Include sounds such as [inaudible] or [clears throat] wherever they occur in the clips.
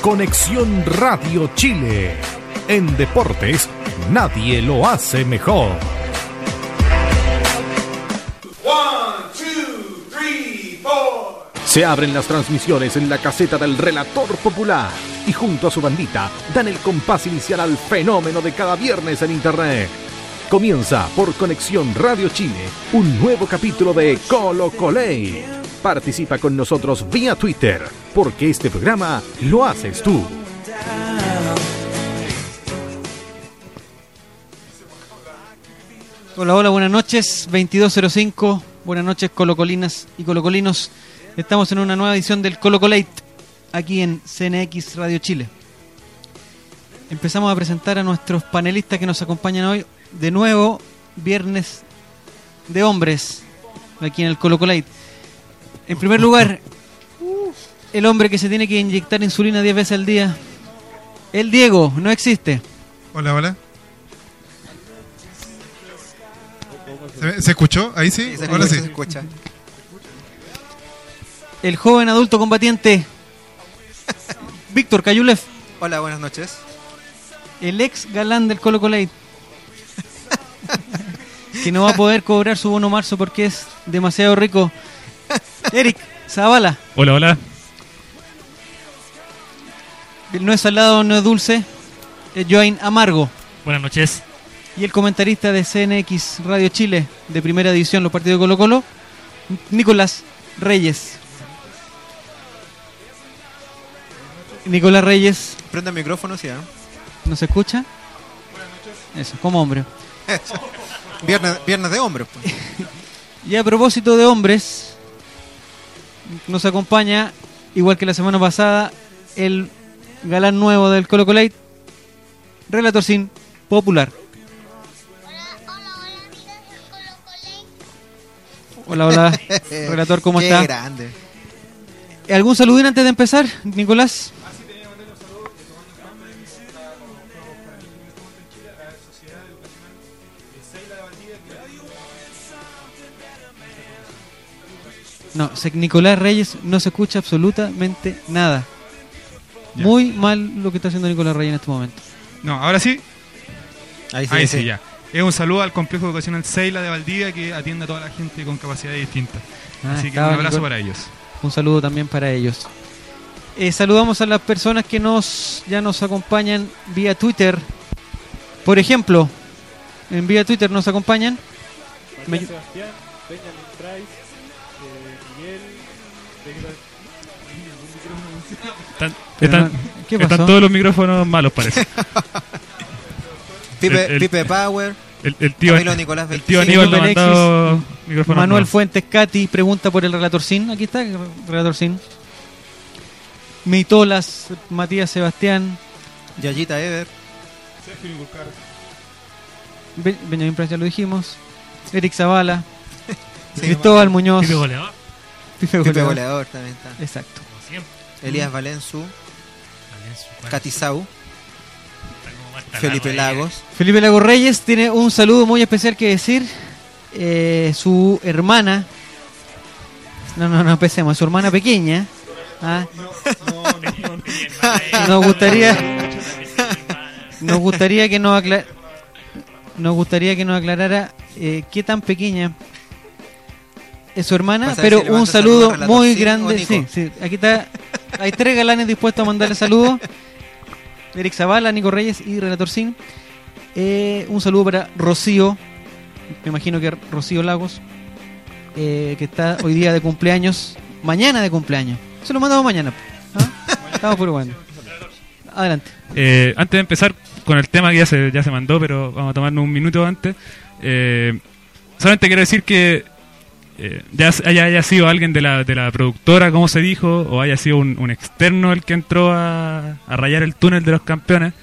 Conexión Radio Chile. En deportes, nadie lo hace mejor. Se abren las transmisiones en la caseta del relator popular y junto a su bandita dan el compás inicial al fenómeno de cada viernes en Internet. Comienza por Conexión Radio Chile un nuevo capítulo de Colo Coley. Participa con nosotros vía Twitter, porque este programa lo haces tú. Hola, hola, buenas noches. 2205. Buenas noches, colocolinas y colocolinos. Estamos en una nueva edición del Colocolate aquí en CNX Radio Chile. Empezamos a presentar a nuestros panelistas que nos acompañan hoy. De nuevo, viernes de hombres aquí en el Colocolate. En primer lugar, el hombre que se tiene que inyectar insulina 10 veces al día. El Diego, no existe. Hola, hola. ¿Se, se escuchó? ¿Ahí sí? se Ahora escucha, sí. se escucha. El joven adulto combatiente. Víctor Cayulef, Hola, buenas noches. el ex galán del Colo Colate. que no va a poder cobrar su bono marzo porque es demasiado rico. [laughs] Eric Zavala, Hola, hola. no es salado, no es dulce. Es Joain Amargo. Buenas noches. Y el comentarista de CNX Radio Chile, de primera división, los partidos de Colo Colo, Nicolás Reyes. Nicolás Reyes, Prenda el micrófono, sí, ¿eh? ¿nos escucha? Eso, como hombre. [laughs] Viernes, viernes de hombres. pues. [laughs] Y a propósito de hombres, nos acompaña, igual que la semana pasada, el galán nuevo del Colo Colate, Relator Sin Popular. [laughs] Hola, hola, relator, ¿cómo Qué está? grande. ¿Algún saludín antes de empezar, Nicolás? No, Nicolás Reyes no se escucha absolutamente nada. Ya. Muy mal lo que está haciendo Nicolás Reyes en este momento. No, ahora sí. Ahí sí, Ahí sí. sí, ya. Es un saludo al complejo educacional Seila de Valdivia que atiende a toda la gente con capacidades distintas. Ah, Así que un abrazo Nicol- para ellos. Un saludo también para ellos. Eh, saludamos a las personas que nos ya nos acompañan vía Twitter. Por ejemplo, en vía Twitter nos acompañan. Me- Sebastián, Benjamin Están, todos los micrófonos malos, parece. Pipe, El- el- Pipe Power, El, el tío, Camilo Nicolás el tío 25. Aníbal Alexis, mandado Manuel nuevos. Fuentes Cati pregunta por el relator Sin. Aquí está el relator Sin. Mitolas, Matías Sebastián, Yayita Ever, Be- Benjamin Price ya lo dijimos. Eric Zavala, [laughs] Sí, Cristóbal Muñoz, Pipe goleador, Pipe Pipe Goleador. Goleador también está. Exacto. como siempre. Elías Valenzu, Catizau, Felipe. Lagos. Felipe Lago Reyes tiene un saludo muy especial que decir. Eh, su hermana. No, no, no empecemos. Su hermana pequeña. ¿ah? Nos gustaría. Nos gustaría que nos acla- Nos gustaría que nos aclarara eh, qué tan pequeña es su hermana, pero un saludo relator muy grande. Sí, sí, aquí está. Hay tres galanes dispuestos a mandarle saludos. [laughs] Eric Zavala, Nico Reyes y Relator Sin. Eh, un saludo para Rocío, me imagino que Rocío Lagos, eh, que está hoy día de cumpleaños, mañana de cumpleaños. Se lo mandamos mañana. ¿ah? Estamos por bueno. Adelante. Eh, antes de empezar con el tema que ya se, ya se mandó, pero vamos a tomarnos un minuto antes. eh, solamente quiero decir que eh, ya haya, sido alguien de la, de la productora, como se dijo, o haya sido un, externo el que entró a, a rayar el túnel de los campeones.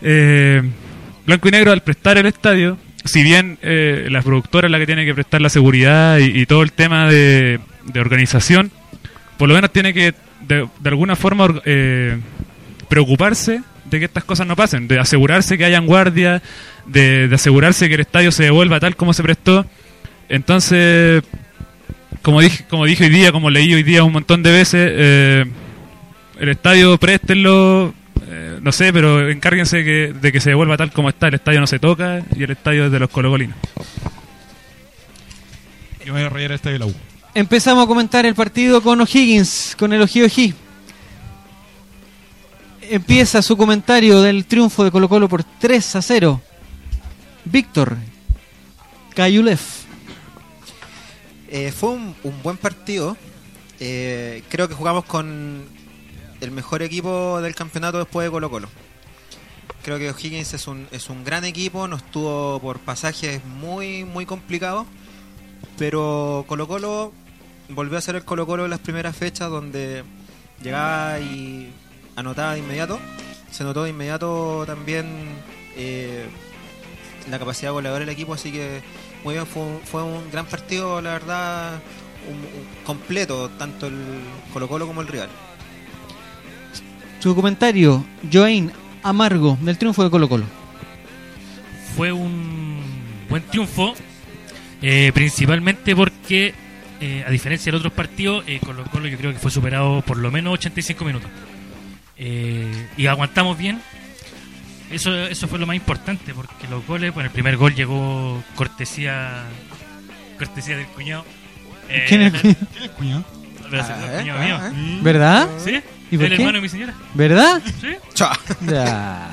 Eh, Blanco y Negro al prestar el estadio, si bien eh, la productora es la que tiene que prestar la seguridad y, todo el tema de, de organización, por lo menos tiene que de, de alguna forma or- eh, preocuparse de que estas cosas no pasen, de asegurarse que hayan guardias, de asegurarse que el estadio se devuelva tal como se prestó. Entonces, como dije, como dije hoy día, como leí hoy día un montón de veces, eh, el estadio préstenlo, eh, no sé, pero encárguense que, de que se devuelva tal como está. El estadio no se toca y el estadio es de los colocolinos. Yo me voy a rayar este de la U. Empezamos a comentar el partido con O'Higgins, con el Ojí Ojí. Empieza su comentario del triunfo de Colo Colo por 3 a 0. Víctor Cayulev. Eh, fue un, buen partido. Eh, creo que jugamos con el mejor equipo del campeonato después de Colo Colo. Creo que O'Higgins es un, es un gran equipo, nos tuvo por pasajes muy, muy complicados. Pero Colo Colo volvió a ser el Colo Colo de las primeras fechas donde llegaba y anotaba de inmediato. Se notó de inmediato también eh, la capacidad goleadora del equipo, así que muy bien, fue un, fue un gran partido, la verdad, un- un completo, tanto el Colo Colo como el rival. Su comentario, Joaín Amargo, del triunfo de Colo Colo. fue un buen triunfo, eh, principalmente porque, eh, a diferencia de otros partidos, eh, Colo Colo yo creo que fue superado por lo menos 85 minutos. Eh, y aguantamos bien. Eso, eso fue lo más importante, porque los goles, bueno, el primer gol llegó cortesía cortesía del cuñado. Eh, ¿Quién es? Pero es el Ah, cuñado eh, mío. ah, eh. ¿Verdad? ¿Sí? ¿Y por el qué? hermano de mi señora. ¿Verdad? ¿Sí? Chao. Ya.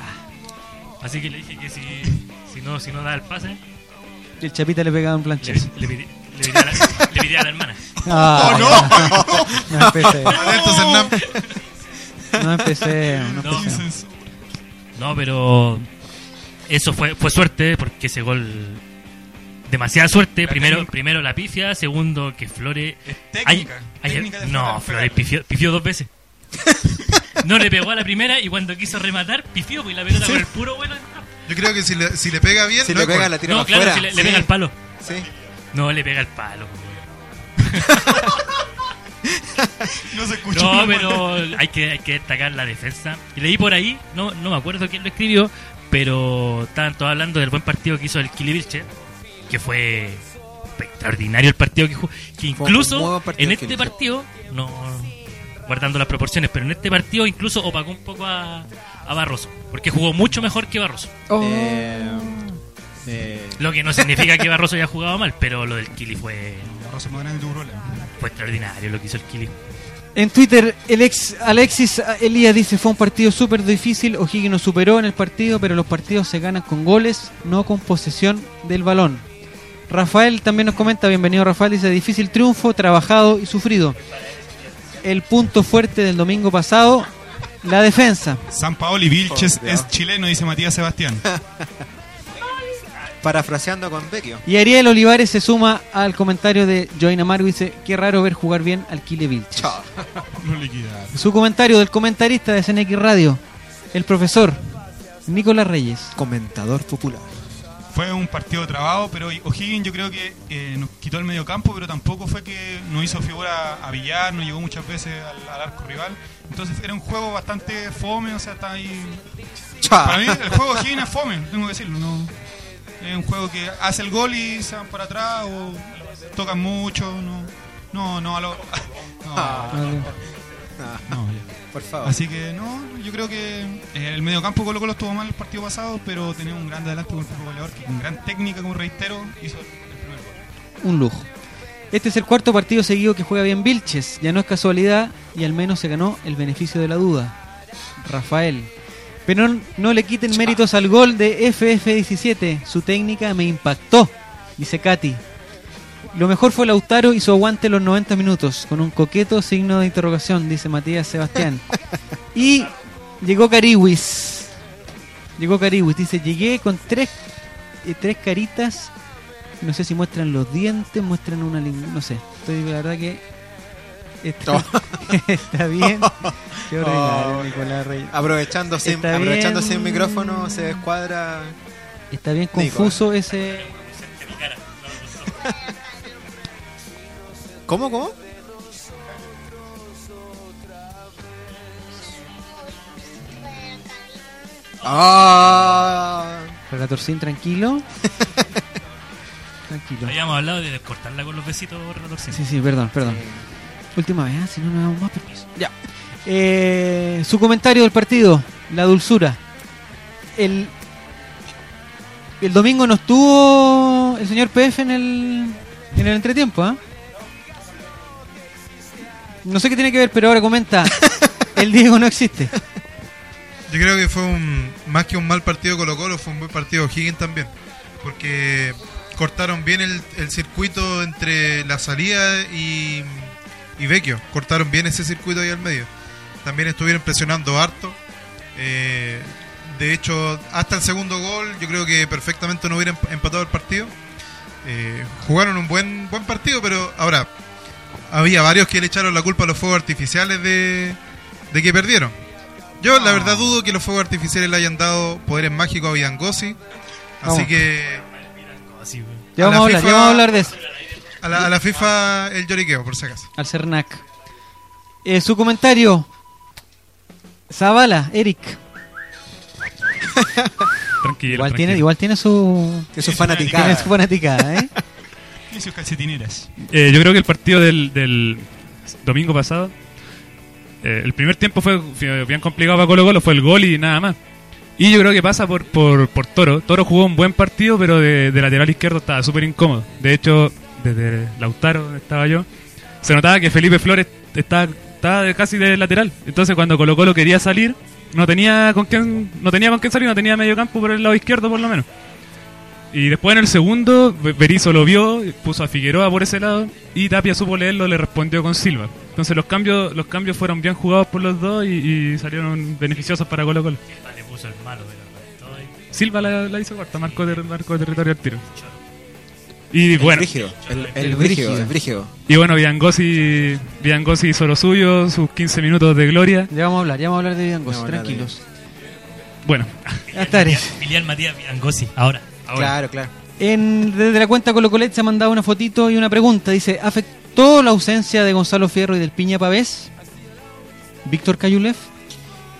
[laughs] Así que le dije que si, si no si no da el pase, El Chapita le pegaba un planchazo. le, le pedí a la, le pedí a la hermana. Ah, no! No empecé. Atentos, Hernán. No empecé. No No. pero eso fue fue suerte porque ese gol demasiada suerte. La Primero técnica. primero la pifia, segundo que Flore técnica. ay, técnica de no, Flores pifió, pifió dos veces. [laughs] No le pegó a la primera y cuando quiso rematar, pifió pues, y la pelota por el puro vuelo. entró. Yo creo que si le, si le pega bien, Si no le pega, la tira No, para claro, afuera. si le, le Sí, pega al palo. sí. No, le pega al palo. [laughs] No se escuchó. No, pero hay que, hay que destacar la defensa. Y leí por ahí, no, no me acuerdo quién lo escribió, pero estaban todos hablando del buen partido que hizo el Kili Vilche, que fue extraordinario el partido que jugó. Que incluso en este partido, no guardando las proporciones, pero en este partido incluso opacó un poco a, a Barroso, porque jugó mucho mejor que Barroso. Eh, eh, Lo que no significa que Barroso haya jugado mal, pero lo del Kili fue, Grande de tu problema. fue extraordinario lo que hizo el Kili. En Twitter, el ex Alexis Elías dice: Fue un partido súper difícil. O'Higgins nos superó en el partido, pero los partidos se ganan con goles, no con posesión del balón. Rafael también nos comenta: Bienvenido, Rafael. Dice: Difícil triunfo, trabajado y sufrido. El punto fuerte del domingo pasado, la defensa. San Paoli Vilches Oh, es chileno, dice Matías Sebastián. [laughs] parafraseando con Vecchio. Y Ariel Olivares se suma al comentario de Joina Amargo y dice: Qué raro ver jugar bien al Kile Vilches. Chao. [laughs] No liquidar. Su comentario del comentarista de CNX Radio, el profesor Nicolás Reyes. Comentador popular. Fue un partido trabado, pero O'Higgins yo creo que eh, nos quitó el medio campo, pero tampoco fue que no hizo figura a Villar, no llegó muchas veces al, al arco rival. Entonces era un juego bastante fome, o sea, está ahí. Chao. Para mí el juego de O'Higgins es fome, tengo que decirlo. No, es un juego que hace el gol y se van para atrás o tocan mucho. No, no, no, a lo- [laughs] no, Ah, no, por favor. Así que no, yo creo que eh, el mediocampo Colo Colo estuvo mal el partido pasado, pero tenía un gran adelante con el goleador que con gran técnica, como reitero, hizo el primer gol. Un lujo. Este es el cuarto partido seguido que juega bien Vilches. Ya no es casualidad y al menos se ganó el beneficio de la duda. Rafael. Pero no, no le quiten méritos al gol de FF17. Su técnica me impactó, dice Katy. Lo mejor fue Lautaro y su aguante los 90 minutos, con un coqueto signo de interrogación, dice Matías Sebastián. [laughs] Y llegó Cariwis. Llegó Cariwis, dice, llegué con tres, eh, tres caritas no sé si muestran los dientes, muestran una lengua, no sé. Estoy la verdad que está, [laughs] está bien. [laughs] Qué ordinario, Oh. Nicolás Reyes. Está aprovechando bien. sin micrófono, se descuadra. Está bien Nico, confuso ese. [laughs] ¿Cómo, cómo? Ah, Relator Sin, tranquilo. tranquilo. Habíamos hablado de cortarla con los besitos, Relator Sin. Sí, sí, perdón, perdón. Última vez, ¿eh? si no, no damos más permiso. Ya. Eh, su comentario del partido, la dulzura. El, el domingo no estuvo el señor PF en el, en el entretiempo, ¿ah? No sé qué tiene que ver, pero ahora comenta. [laughs] el Diego no existe. Yo creo que fue un más que un mal partido Colo Colo, fue un buen partido Higgins también. Porque cortaron bien el, el circuito entre la salida y, y Vecchio. Cortaron bien ese circuito ahí al medio. También estuvieron presionando harto. Eh, de hecho, hasta el segundo gol, yo creo que perfectamente no hubieran empatado el partido. Eh, jugaron un buen buen partido, pero ahora había varios que le echaron la culpa a los fuegos artificiales de, de que perdieron. Yo la verdad dudo que los fuegos artificiales le hayan dado poderes mágicos a Vidangosi. Así Vamos. que. Ya A vamos a la hablar, FIFA- ya vamos a hablar de eso. A la, a la FIFA el lloriqueo, por si acaso. Al Cernac. Eh, su comentario. Zavala, Eric. Tranquilo. Igual tranquilo. tiene, igual tiene su, su [laughs] tiene fanaticada. su fanaticada, ¿eh? Y sus calcetineras. Eh, yo creo que el partido del, del domingo pasado, eh, el primer tiempo fue fue bien complicado para Colo Colo, fue el gol y nada más. Y yo creo que pasa por, por, por Toro. Toro jugó un buen partido, pero de, de lateral izquierdo estaba súper incómodo. De hecho, desde Lautaro, estaba yo, se notaba que Felipe Flores estaba, estaba casi de lateral. Entonces cuando Colo Colo quería salir, no tenía con quién, no tenía con quién salir, no tenía medio campo por el lado izquierdo por lo menos. Y después en el segundo, Be- Berizzo lo vio, puso a Figueroa por ese lado y Tapia supo leerlo, le respondió con Silva. Entonces los cambios los cambios fueron bien jugados por los dos y, y salieron beneficiosos para Colo Colo. Le puso el malo, pero todo ahí. Silva la, la hizo corta, marcó, de, marcó territorio al tiro. Y bueno, El brígido. El, el El brígido. brígido. El brígido. y bueno, Viangosi, Viangosi hizo lo suyo, sus 15 minutos de gloria. Ya vamos a hablar, ya vamos a hablar de de- tranquilos. Bueno, está, Ares. Filial Matías Viangosi, ahora. ahora. Claro, claro. En, desde la cuenta Colo Colet se ha mandado una fotito y una pregunta. Dice, ¿afectó la ausencia de Gonzalo Fierro y del Piña Pavés? Víctor Cayulev.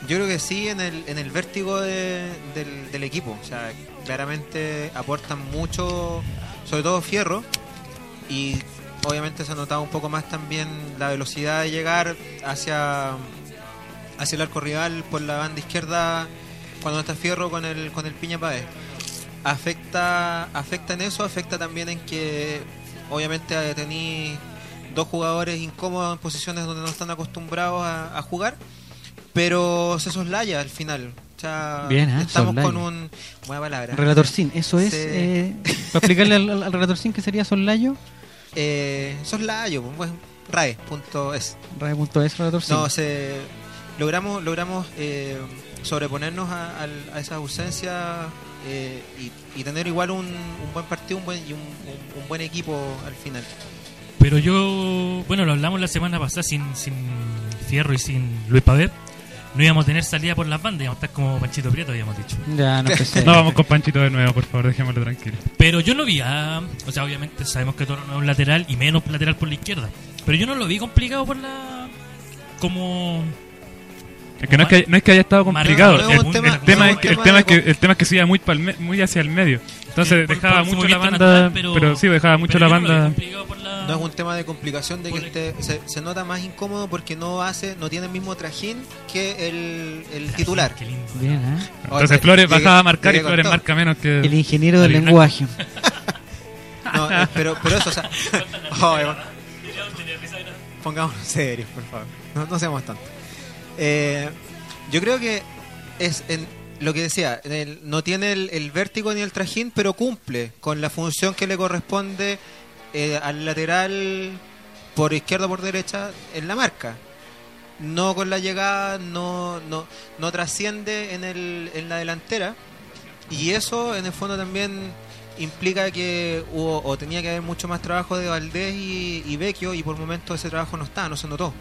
Yo creo que sí en el, en el vértigo de- del, del equipo. O sea, claramente aportan mucho, sobre todo Fierro. Y obviamente se ha notado un poco más también la velocidad de llegar hacia, hacia el arco rival por la banda izquierda cuando está Fierro con el, con el Piña Páez. Afecta, afecta en eso, afecta también en que obviamente tenéis dos jugadores incómodos en posiciones donde no están acostumbrados a, a jugar pero se soslaya al final. O sea, Bien, ¿eh? estamos con un. Buena palabra. Relator Sin, eso es. Sí. eh, para explicarle al, al- al Relator Sin que sería Soslayo. Eh, soslayo, pues, rae.es. Radio.es, Relator Sin. No, se, logramos, logramos eh, sobreponernos a, al- a esa ausencia eh, y, y tener igual un, un buen partido un buen, y un, un- un buen equipo al final. Pero yo, bueno, lo hablamos la semana pasada sin, sin Fierro y sin Luis Pavé. No íbamos a tener salida por las bandas, íbamos a estar como Panchito Prieto, habíamos dicho. Ya, no empecé. [laughs] no vamos con Panchito de nuevo, por favor, dejémoslo tranquilo. Pero yo no vi a. O sea, obviamente sabemos que Toro no es un lateral y menos lateral por la izquierda. Pero yo no lo vi complicado por la. Como. Es que no es que, no es que haya estado complicado. El, tema- el tema no es que, el tema es que com- el tema es que se iba muy, pa'l me- muy hacia el medio. Entonces por- dejaba por mucho la banda, natural, pero, sí, dejaba mucho la banda. la- No es un tema de complicación de que esté- se, se nota más incómodo porque no hace, no tiene el mismo trajín que el, el titular. Qué lindo. Bien, ¿eh? Entonces Oye, Flores llegué- bajaba a marcar y Flores todo. marca menos que. El ingeniero del lenguaje. [laughs] No, eh, pero, pero eso, o sea. [laughs] [laughs] Bueno, pongámonos serios, por favor. No, no seamos tanto. Eh, yo creo que es en lo que decía, el- no tiene el, el vértigo ni el trajín, pero cumple con la función que le corresponde eh, al lateral por izquierda o por derecha en la marca. No con la llegada, no, no, no trasciende en, el, en la delantera. Y eso en el fondo también implica que hubo o tenía que haber mucho más trabajo de Valdés y, y Vecchio y por momentos ese trabajo no está, no se notó.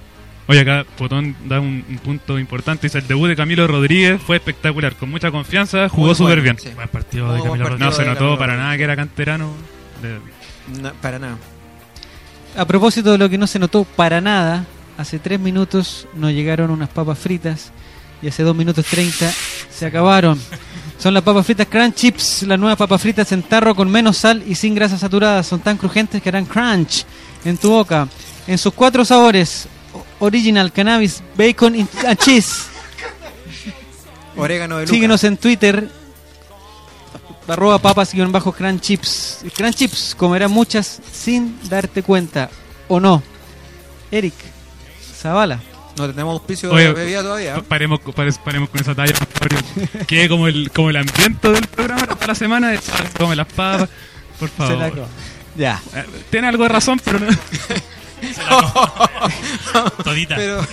Oye, acá Potón da un, un punto importante. Dice: el debut de Camilo Rodríguez fue espectacular, con mucha confianza, jugó súper bueno, bien. sí. Buen partido de Camilo partido. No se notó Camilo para nada que era canterano. De- No, para nada. A propósito de lo que no se notó para nada, hace 3 minutos nos llegaron unas papas fritas y hace 2 minutos 30 se acabaron. Son las papas fritas Crunch Chips, las nuevas papas fritas en tarro con menos sal y sin grasa saturada. Son tan crujientes que harán crunch en tu boca. En sus cuatro sabores, Original Cannabis Bacon and Cheese. Orégano de Luca. Síguenos en Twitter. Arroba papas-cran chips. Cran chips, comerás muchas sin darte cuenta. ¿O no? Eric, Zavala. No tenemos auspicio Oye, de bebida todavía. Pa- Paremos, pare- paremos con esa talla. Que como el, como el ambiente del programa toda la semana, de come las papas, por Se favor. Ya. Eh, Tiene algo de razón, pero no. [laughs] [laughs] Todita. Pero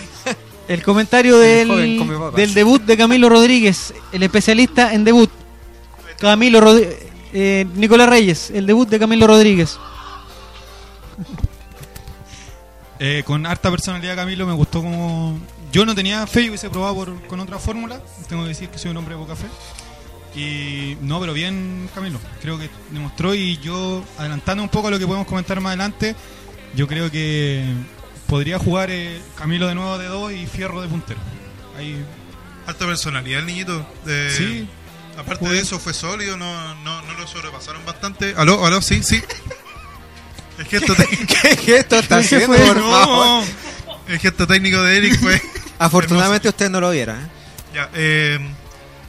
El comentario El joven del, debut de Camilo Rodríguez, el especialista en debut. Camilo Rodríguez. Nicolás Reyes, el debut de Camilo Rodríguez. Eh, con harta personalidad Camilo me gustó como... Yo no tenía fe y hubiese probado por- con otra fórmula. Tengo que decir que soy un hombre de poca fe. Y no, pero bien Camilo. Creo que demostró y yo, adelantando un poco a lo que podemos comentar más adelante, yo creo que podría jugar eh, Camilo de nuevo de dos y Fierro de puntero. Ahí, Alta personalidad el niñito. De- sí, Aparte de eso, fue sólido, no, no, no lo sobrepasaron bastante. Aló, aló, sí, sí. El gesto, [laughs] te- ¿qué gesto está ¿Qué haciendo, por favor? el gesto técnico de Eric fue. [laughs] Afortunadamente usted no lo viera. ¿eh? Ya, eh,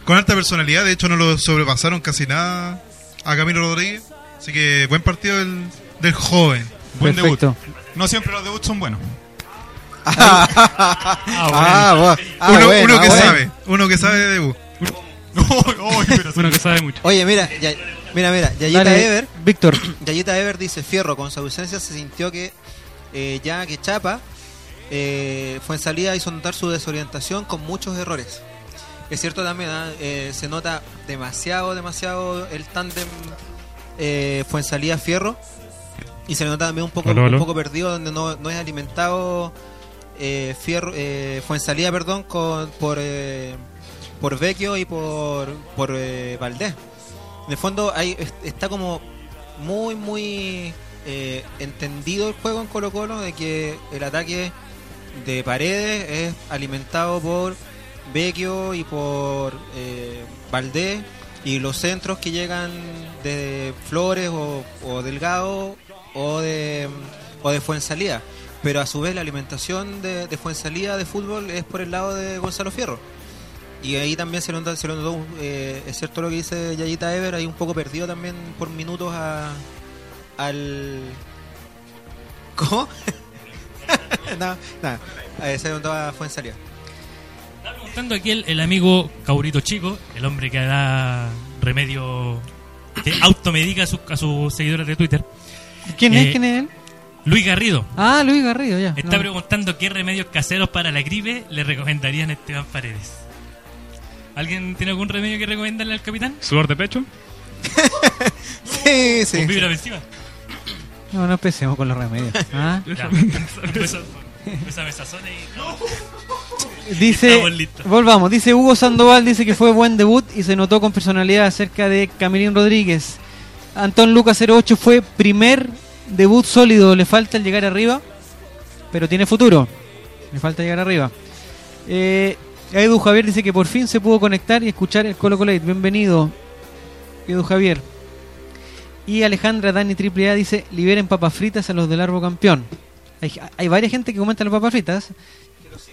con alta personalidad, de hecho no lo sobrepasaron casi nada a Camilo Rodríguez. Así que buen partido del, del joven. Buen Perfecto. debut. No siempre los debuts son buenos. [laughs] Ah, bueno. Ah, uno, bueno, uno que ah, bueno. sabe, uno que sabe de debut. [laughs] Uno que sabe mucho. Oye, mira, ya- mira, mira, Yayita Dale, Ever, Víctor. [clears throat] Yayita Ever dice, Fierro, con su ausencia se sintió que eh, ya que Chapa eh, fue en salida hizo notar su desorientación con muchos errores. Es cierto también, ¿ah? Eh, se nota demasiado, demasiado el tándem eh, fue en salida Fierro y se le nota también un poco, un poco perdido donde no, no es alimentado eh, Fierro, eh, fue en salida, perdón, con, por, eh, por Vecchio y por, por eh, Valdés. En el fondo hay, es- está como muy, muy eh, entendido el juego en Colo Colo de que el ataque de paredes es alimentado por Vecchio y por eh, Valdés y los centros que llegan de Flores o, o Delgado o de, o de Fuensalida. Pero a su vez la alimentación de, de Fuensalida de fútbol es por el lado de Gonzalo Fierro. Y ahí también se lo notó, se lo eh, es cierto lo que dice Yayita Ever, hay un poco perdido también por minutos a, al... ¿Cómo? [laughs] no, nada, eh, se notó a Fuensalida. Está preguntando aquí el, el amigo Caurito Chico, el hombre que da remedio, que automedica a, sus- a sus seguidores de Twitter. ¿Quién Eh, es? ¿Quién es él? Luis Garrido Ah, Luis Garrido, ya. está No. preguntando qué remedios caseros para la gripe le recomendarían a Esteban Paredes. ¿Alguien tiene algún remedio que recomendarle al capitán? Sudor de pecho. [laughs] Sí, sí. ¿Con fibra venciva? No, no empecemos con los remedios. ¿ah? [laughs] Ya, [laughs] y... Dice, Estamos listos. volvamos, dice Hugo Sandoval, dice que fue buen debut y se notó con personalidad acerca de Camilín Rodríguez. Antón Lucas 08 fue primer debut sólido, le falta el llegar arriba, pero tiene futuro. Le falta llegar arriba. Eh, Edu Javier dice que por fin se pudo conectar y escuchar el Colo Colate. Bienvenido, Edu Javier. Y Alejandra Dani AAA dice, liberen papas fritas a los del árbol campeón. Hay, hay varias gente que comenta las papas fritas.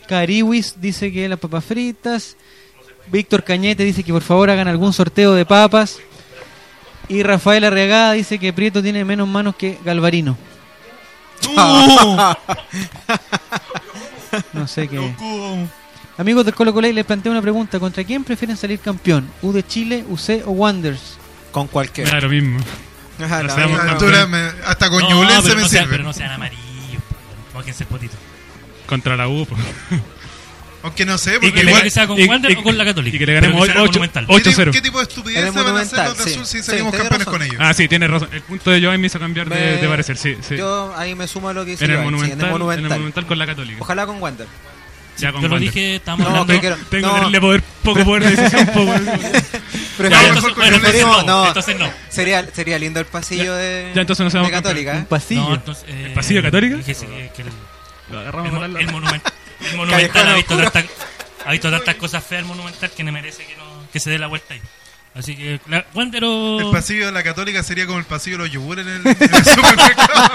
Cariwis dice que las papas fritas. Víctor Cañete dice que por favor hagan algún sorteo de papas. Y Rafael Arriagada dice que Prieto tiene menos manos que Galvarino. [laughs] No sé qué. Amigos del Colo Colo, les planteo una pregunta. ¿Contra quién prefieren salir campeón? ¿U de Chile, UC o Wanderers? Con cualquiera. lo mismo. Ajá, no seamos altura me- hasta con Ñublense pero, me no sirve. pero no sean amarillos. Mójense el potito. Contra la U. [laughs] Aunque no sé, Y porque que, igual. que sea con y- Wander y- o con la Católica. y que le ganemos Pero sea ocho- Monumental. ocho- ¿Qué, tipo- 8-0. qué tipo de estupidez van a hacer Monumental, los de sí. azul si Sí, salimos campeones razón. con ellos? Ah, sí, tienes razón. El punto de Joey me hizo cambiar de, Me- de parecer, sí. sí. Yo ahí me sumo a lo que dice en, el Joan, monumental, en el Monumental. en el Monumental con la Católica. Ojalá con Wander. Ya con Yo lo dije, estábamos No, hablando. quiero- Tengo no. que darle poder, poco poder de decisión. poco- [laughs] Pero Ya, entonces, bueno, entonces no, no. entonces no. sería, sería lindo el pasillo de, ya, entonces no seamos de Católica. Un ¿eh? pasillo. Entonces, eh, ¿El pasillo católica? dije que- que el, el, agarramos el monument- el monumental ha visto, tantas, ha visto tantas cosas feas el monumental que no merece que, no, que se dé la vuelta ahí. Así que, la, El pasillo de la Católica sería como el pasillo de los yogures en el, en el supermercado.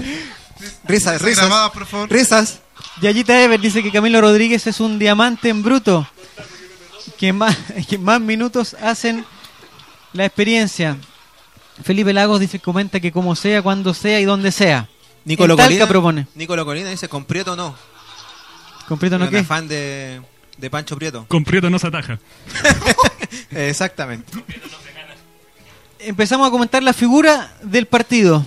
[laughs] Risas, risas. Grabadas, por favor. Risas. Yayita Ever dice que Camilo Rodríguez es un diamante en bruto. Que más, [laughs] que más minutos hacen la experiencia. Felipe Lagos dice, comenta que como sea, cuando sea y donde sea. Nicolo Colina, propone. Nicolo Colina dice, con Prieto no. ¿Con Prieto no Un qué? afán de, de Pancho Prieto. Con Prieto no se ataja. [laughs] Exactamente. Empezamos a comentar la figura del partido.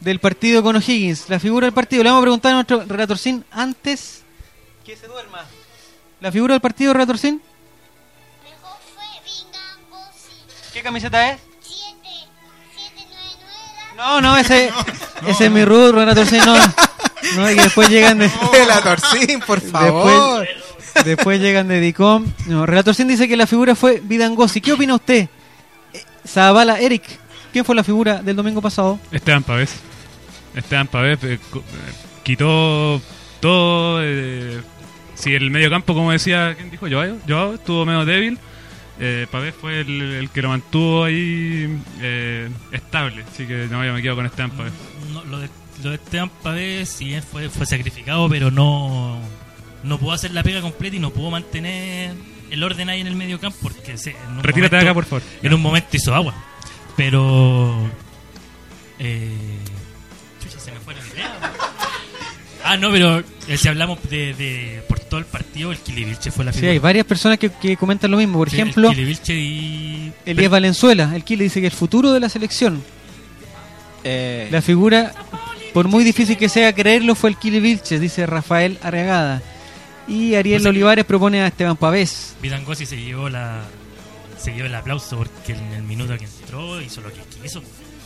Del partido con O'Higgins. La figura del partido. Le vamos a preguntar a nuestro relator Sin antes que se duerma. La figura del partido, relator Sin. Mejor fue Vingangosi. ¿Qué camiseta es? 7, 799. No, no, ese, [laughs] ese es mi root, relator Sin. No, no, y después llegan de... [laughs] la Torcín, por favor. Después, después llegan de Dicom. No, Relator Sin dice que la figura fue Vidangosi. ¿Qué opina usted? Eh, Zavala, Eric, ¿quién fue la figura del domingo pasado? Esteban Pavés. Esteban Pavés eh, co- eh, quitó todo. eh, si el medio campo, como decía, ¿quién dijo? Joao, Joao estuvo medio débil. Eh, Pavés fue el, el que lo mantuvo ahí eh, estable. Así que no, yo me quedo con Esteban Pavés. No, lo, de, lo de Esteban Pavés, bien fue, fue sacrificado, pero no, no pudo hacer la pega completa y no pudo mantener el orden ahí en el medio campo porque se, Retírate de momento- acá, por favor. En un momento hizo agua. Pero. Eh, chucha, se me fue la idea. Ah, no, pero eh, si hablamos de, de por todo el partido, el Kili Vilche fue la Sí, figura. hay varias personas que, que comentan lo mismo. Por Sí, ejemplo, el y. Elías Valenzuela. El Kili dice que el futuro de la selección, Eh, la figura, por muy difícil que sea creerlo, fue el Kili Vilches, dice Rafael Arregada. Y Ariel O sea, Olivares propone a Esteban Pavés. Vidangosi se llevó la. Se llevó el aplauso porque en el minuto que entró hizo lo que quiso.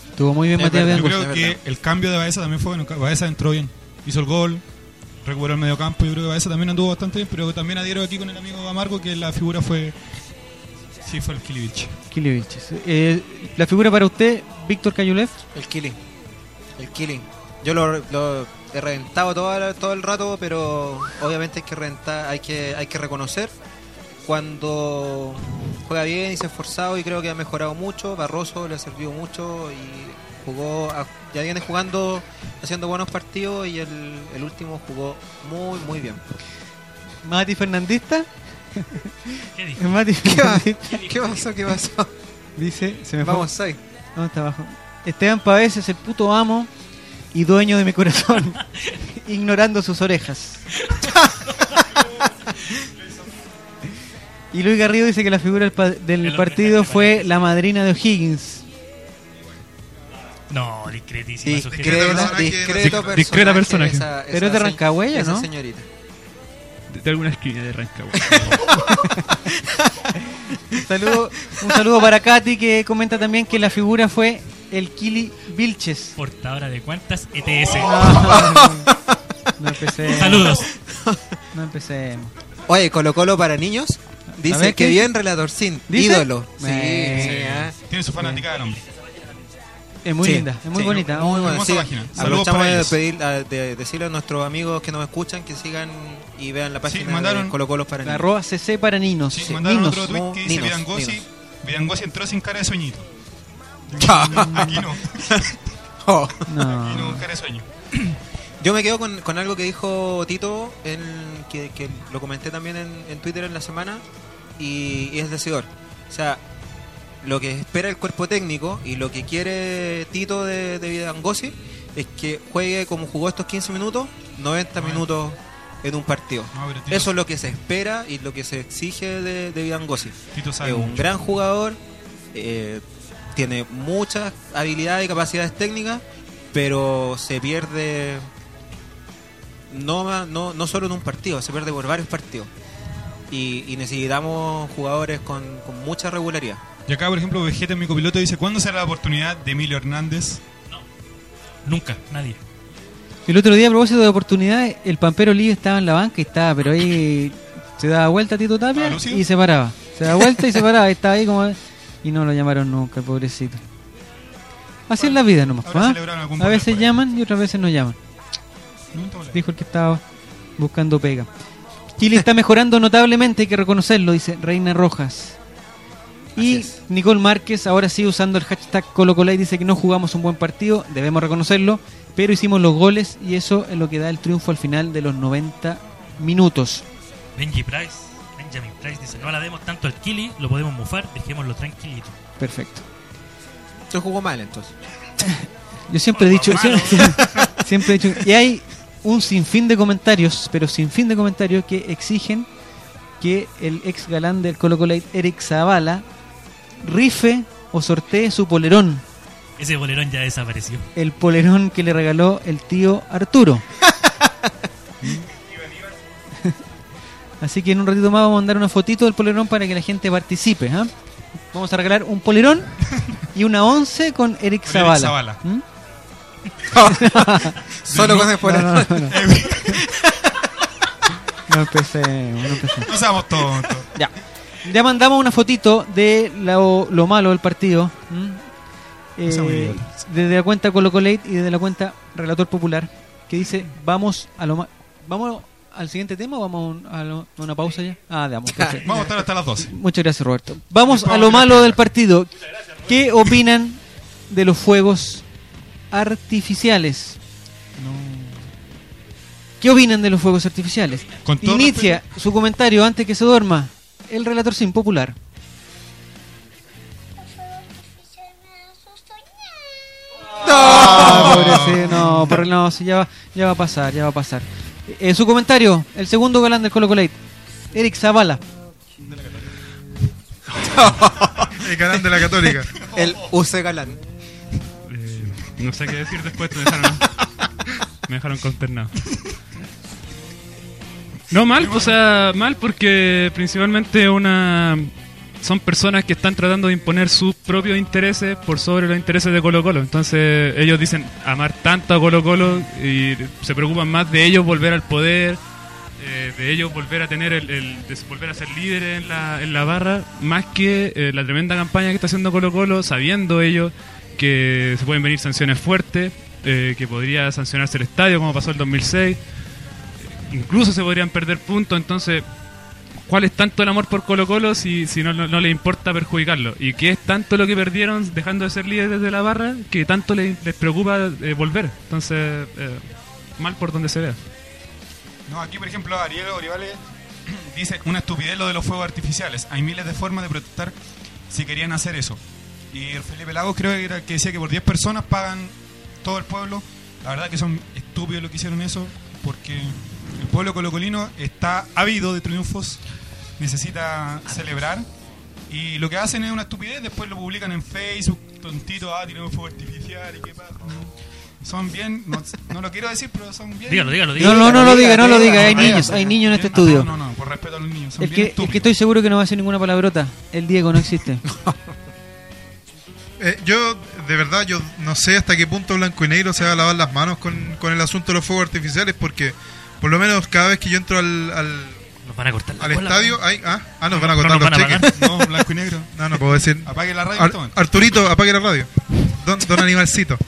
Estuvo muy bien Matías. Yo creo que el cambio de Baeza también fue bueno. Baeza entró bien. Hizo el gol, recuperó el medio campo. Yo creo que Baeza también anduvo bastante bien, pero también adhiero aquí con el amigo Amargo que la figura fue. Sí, fue el Kilivich. Kili Vilches. Eh, la figura para usted, Víctor Cayulev. el killing. El killing. Yo lo, lo he reventado todo, el- todo el rato, pero obviamente hay que reventar, hay que, hay que reconocer cuando juega bien y se ha esforzado y creo que ha mejorado mucho. Barroso le ha servido mucho y jugó, ya viene jugando, haciendo buenos partidos y el, el último jugó muy, muy bien. Mati Fernandista. ¿Qué dijo? Mati [laughs] ¿Qué, va- Fernandista ¿Qué pasó? ¿Qué pasó? dice, se me fue. Vamos, ahí. ¿Dónde está abajo? Esteban Pavés es el puto amo y dueño de mi corazón, [laughs] ignorando sus orejas. [laughs] y Luis Garrido dice que la figura del, pa- partido fue la madrina de O'Higgins. No, discretísima sugerencia. Discreta, personaje, discreta personaje. esa- Pero es de esa ¿no? señorita. De, de alguna esquina de Rancagua. [laughs] Un saludo, un saludo para Katy que comenta también que la figura fue el Kili Vilches. Portadora de cuántas ETS. No, no empecé. Saludos. No empecé. Oye, Colo Colo para niños. Dice ver, que ¿qué bien relator sin ¿Dice? ídolo. Sí, sí, ah. Tiene su fanática del hombre. Es muy Sí, linda, es muy sí, bonita. Muy buena. Sí. Aprovechamos de, pedir, a- de decirle a nuestros amigos que nos escuchan que sigan y vean la página mandaron- de Colo para niños. Arroba CC para ninos. Sí, mandaron Ninos. otro tweet no, que dice Ninos, Vidangosi. Ninos. Vidangosi entró sin cara de sueñito. Ya. Aquí no. [laughs] Oh. Aquí no, No. cara de sueño. [clears throat] Yo me quedo con, con algo que dijo Tito, en, que, que lo comenté también en, en Twitter en la semana, y, y es decidor. O sea, lo que espera el cuerpo técnico y lo que quiere Tito de, de Vidangosi es que juegue como jugó estos 15 minutos, 90 minutos en un partido. No, Eso es lo que se espera y lo que se exige de, de Vidangosi. Tito sabe Es un gran jugador, eh, tiene muchas habilidades y capacidades técnicas, pero se pierde no, no, no solo en un partido, se pierde por varios partidos. Y, y necesitamos jugadores con, con mucha regularidad. Y acá, por ejemplo, Vegeta, mi copiloto, dice: ¿Cuándo será la oportunidad de Emilio Hernández? Nunca, nadie. El otro día, a propósito de oportunidades, el Pampero Libre estaba en la banca y estaba, pero ahí se daba vuelta Tito Tapia ¿Estaba lúcido? y se paraba. Se daba vuelta y se paraba. Y estaba ahí como. Y no lo llamaron nunca, pobrecito. Así es la vida nomás. ¿ah? A veces llaman y otras veces no llaman. No. Dijo el que estaba buscando pega. Chile está mejorando notablemente, hay que reconocerlo, dice Reina Rojas. Y. Nicole Márquez, ahora sí usando el hashtag ColoColay, dice que no jugamos un buen partido, debemos reconocerlo, pero hicimos los goles y eso es lo que da el triunfo al final de los 90 minutos. Benji Price, Benjamin Price dice, no la demos tanto al Kili, lo podemos mufar, dejémoslo tranquilito. Perfecto. Se jugó mal entonces. [laughs] Yo siempre he dicho, [laughs] siempre, siempre he dicho, y hay un sinfín de comentarios, pero sinfín de comentarios que exigen que el ex galán del Colo Colo Eric Zavala rife o sortee su polerón, Ese bolerón ya desapareció. el polerón que le regaló el tío Arturo. [laughs] Así que en un ratito más vamos a mandar una fotito del polerón para que la gente participe. ¿ah? Vamos a regalar un polerón [laughs] y una once con Eric Eric Zavala. Zavala. ¿Mm? [laughs] Solo con el No, no, no, no. No empecemos, no seamos tontos. Ya. Ya mandamos una fotito de lo, lo malo del partido. Eh, desde la cuenta Colocolate y desde la cuenta Relator Popular. Que dice, vamos a lo ma- ¿Vamos al siguiente tema o vamos a, lo- una pausa ya? Ah, damos. perfecto. [laughs] Vamos a estar hasta las 12. Muchas gracias, Roberto. Vamos a lo malo del partido. ¿Qué opinan de los fuegos artificiales? ¿Qué opinan de los fuegos artificiales? Inicia su comentario antes que se duerma el relator sin popular. Asustó. Ah, pobrecito, no, pero no, sí, ya, va, ya va a pasar, ya va a pasar. Eh, su comentario, el segundo galán del Colo Colate, Eric Zavala. El canal de la Católica. El UC Galán. Eh, no sé qué decir después, me dejaron, me dejaron consternado. No, mal, o sea, mal porque principalmente una son personas que están tratando de imponer sus propios intereses por sobre los intereses de Colo Colo. Entonces ellos dicen amar tanto a Colo Colo y se preocupan más de ellos volver al poder, eh, de ellos volver a tener el, el- de volver a ser líderes en la, en la barra, más que eh, la tremenda campaña que está haciendo Colo Colo, sabiendo ellos que se pueden venir sanciones fuertes, eh, que podría sancionarse el estadio como pasó el 2006, incluso se podrían perder puntos, entonces ¿cuál es tanto el amor por Colo Colo si, no, no, le importa perjudicarlo? ¿Y qué es tanto lo que perdieron dejando de ser líderes de la barra que tanto le- les preocupa eh, volver? Entonces, eh, mal por donde se vea. No, aquí por ejemplo Ariel Orivales [clears throat] dice una estupidez lo de los fuegos artificiales. Hay miles de formas de protestar si querían hacer eso. Y el Felipe Lagos creo que era que decía que por 10 personas pagan todo el pueblo. La verdad que son estúpidos lo que hicieron eso porque el pueblo colocolino está ávido de triunfos, necesita celebrar y lo que hacen es una estupidez, después lo publican en Facebook, tontito, ah, tiramos fuego artificial y qué pasa. Son bien, no, no lo quiero decir, pero son bien. Dígalo, dígalo, No, dígalo. no, no lo diga, no lo diga, hay niños, hay niños en este Bien- estudio. No, no, no, por respeto a los niños. Son El bien que, estúpidos. que estoy seguro que no va a hacer ninguna palabrota, el Diego no existe. [laughs] Eh, yo, de verdad, yo no sé hasta qué punto Blanco y Negro se va a lavar las manos con, con el asunto de los fuegos artificiales, porque por lo menos cada vez que yo entro al, al, Nos van a cortar la al cola, estadio, hay, ah, ah, nos van a No cortar nos los van a cheques. No, blanco y negro. No, no puedo decir. Apague la radio. Ar- este. Arturito, apague la radio. Don, don Animalcito.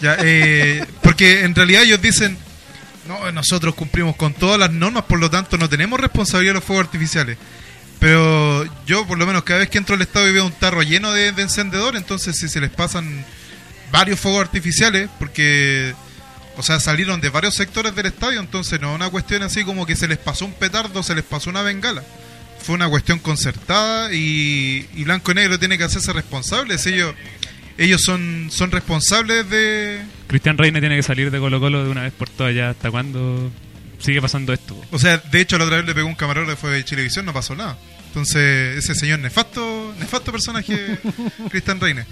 Ya, eh, porque en realidad ellos dicen, no, nosotros cumplimos con todas las normas, por lo tanto no tenemos responsabilidad de los fuegos artificiales. Pero yo, por lo menos, cada vez que entro al estadio y veo un tarro lleno de, de encendedor, entonces si se les pasan varios fuegos artificiales, porque, o sea, salieron de varios sectores del estadio, entonces no es una cuestión así como que se les pasó un petardo, se les pasó una bengala. Fue una cuestión concertada y, y Blanco y Negro tiene que hacerse responsables. Ellos, ellos son, son responsables de... Cristian Reina tiene que salir de Colo Colo de una vez por todas ya. ¿Hasta cuándo sigue pasando esto? O sea, de hecho la otra vez le pegó un camarógrafo de Chilevisión, no pasó nada. Entonces, ese señor nefasto, nefasto personaje, [laughs] Cristian Reina.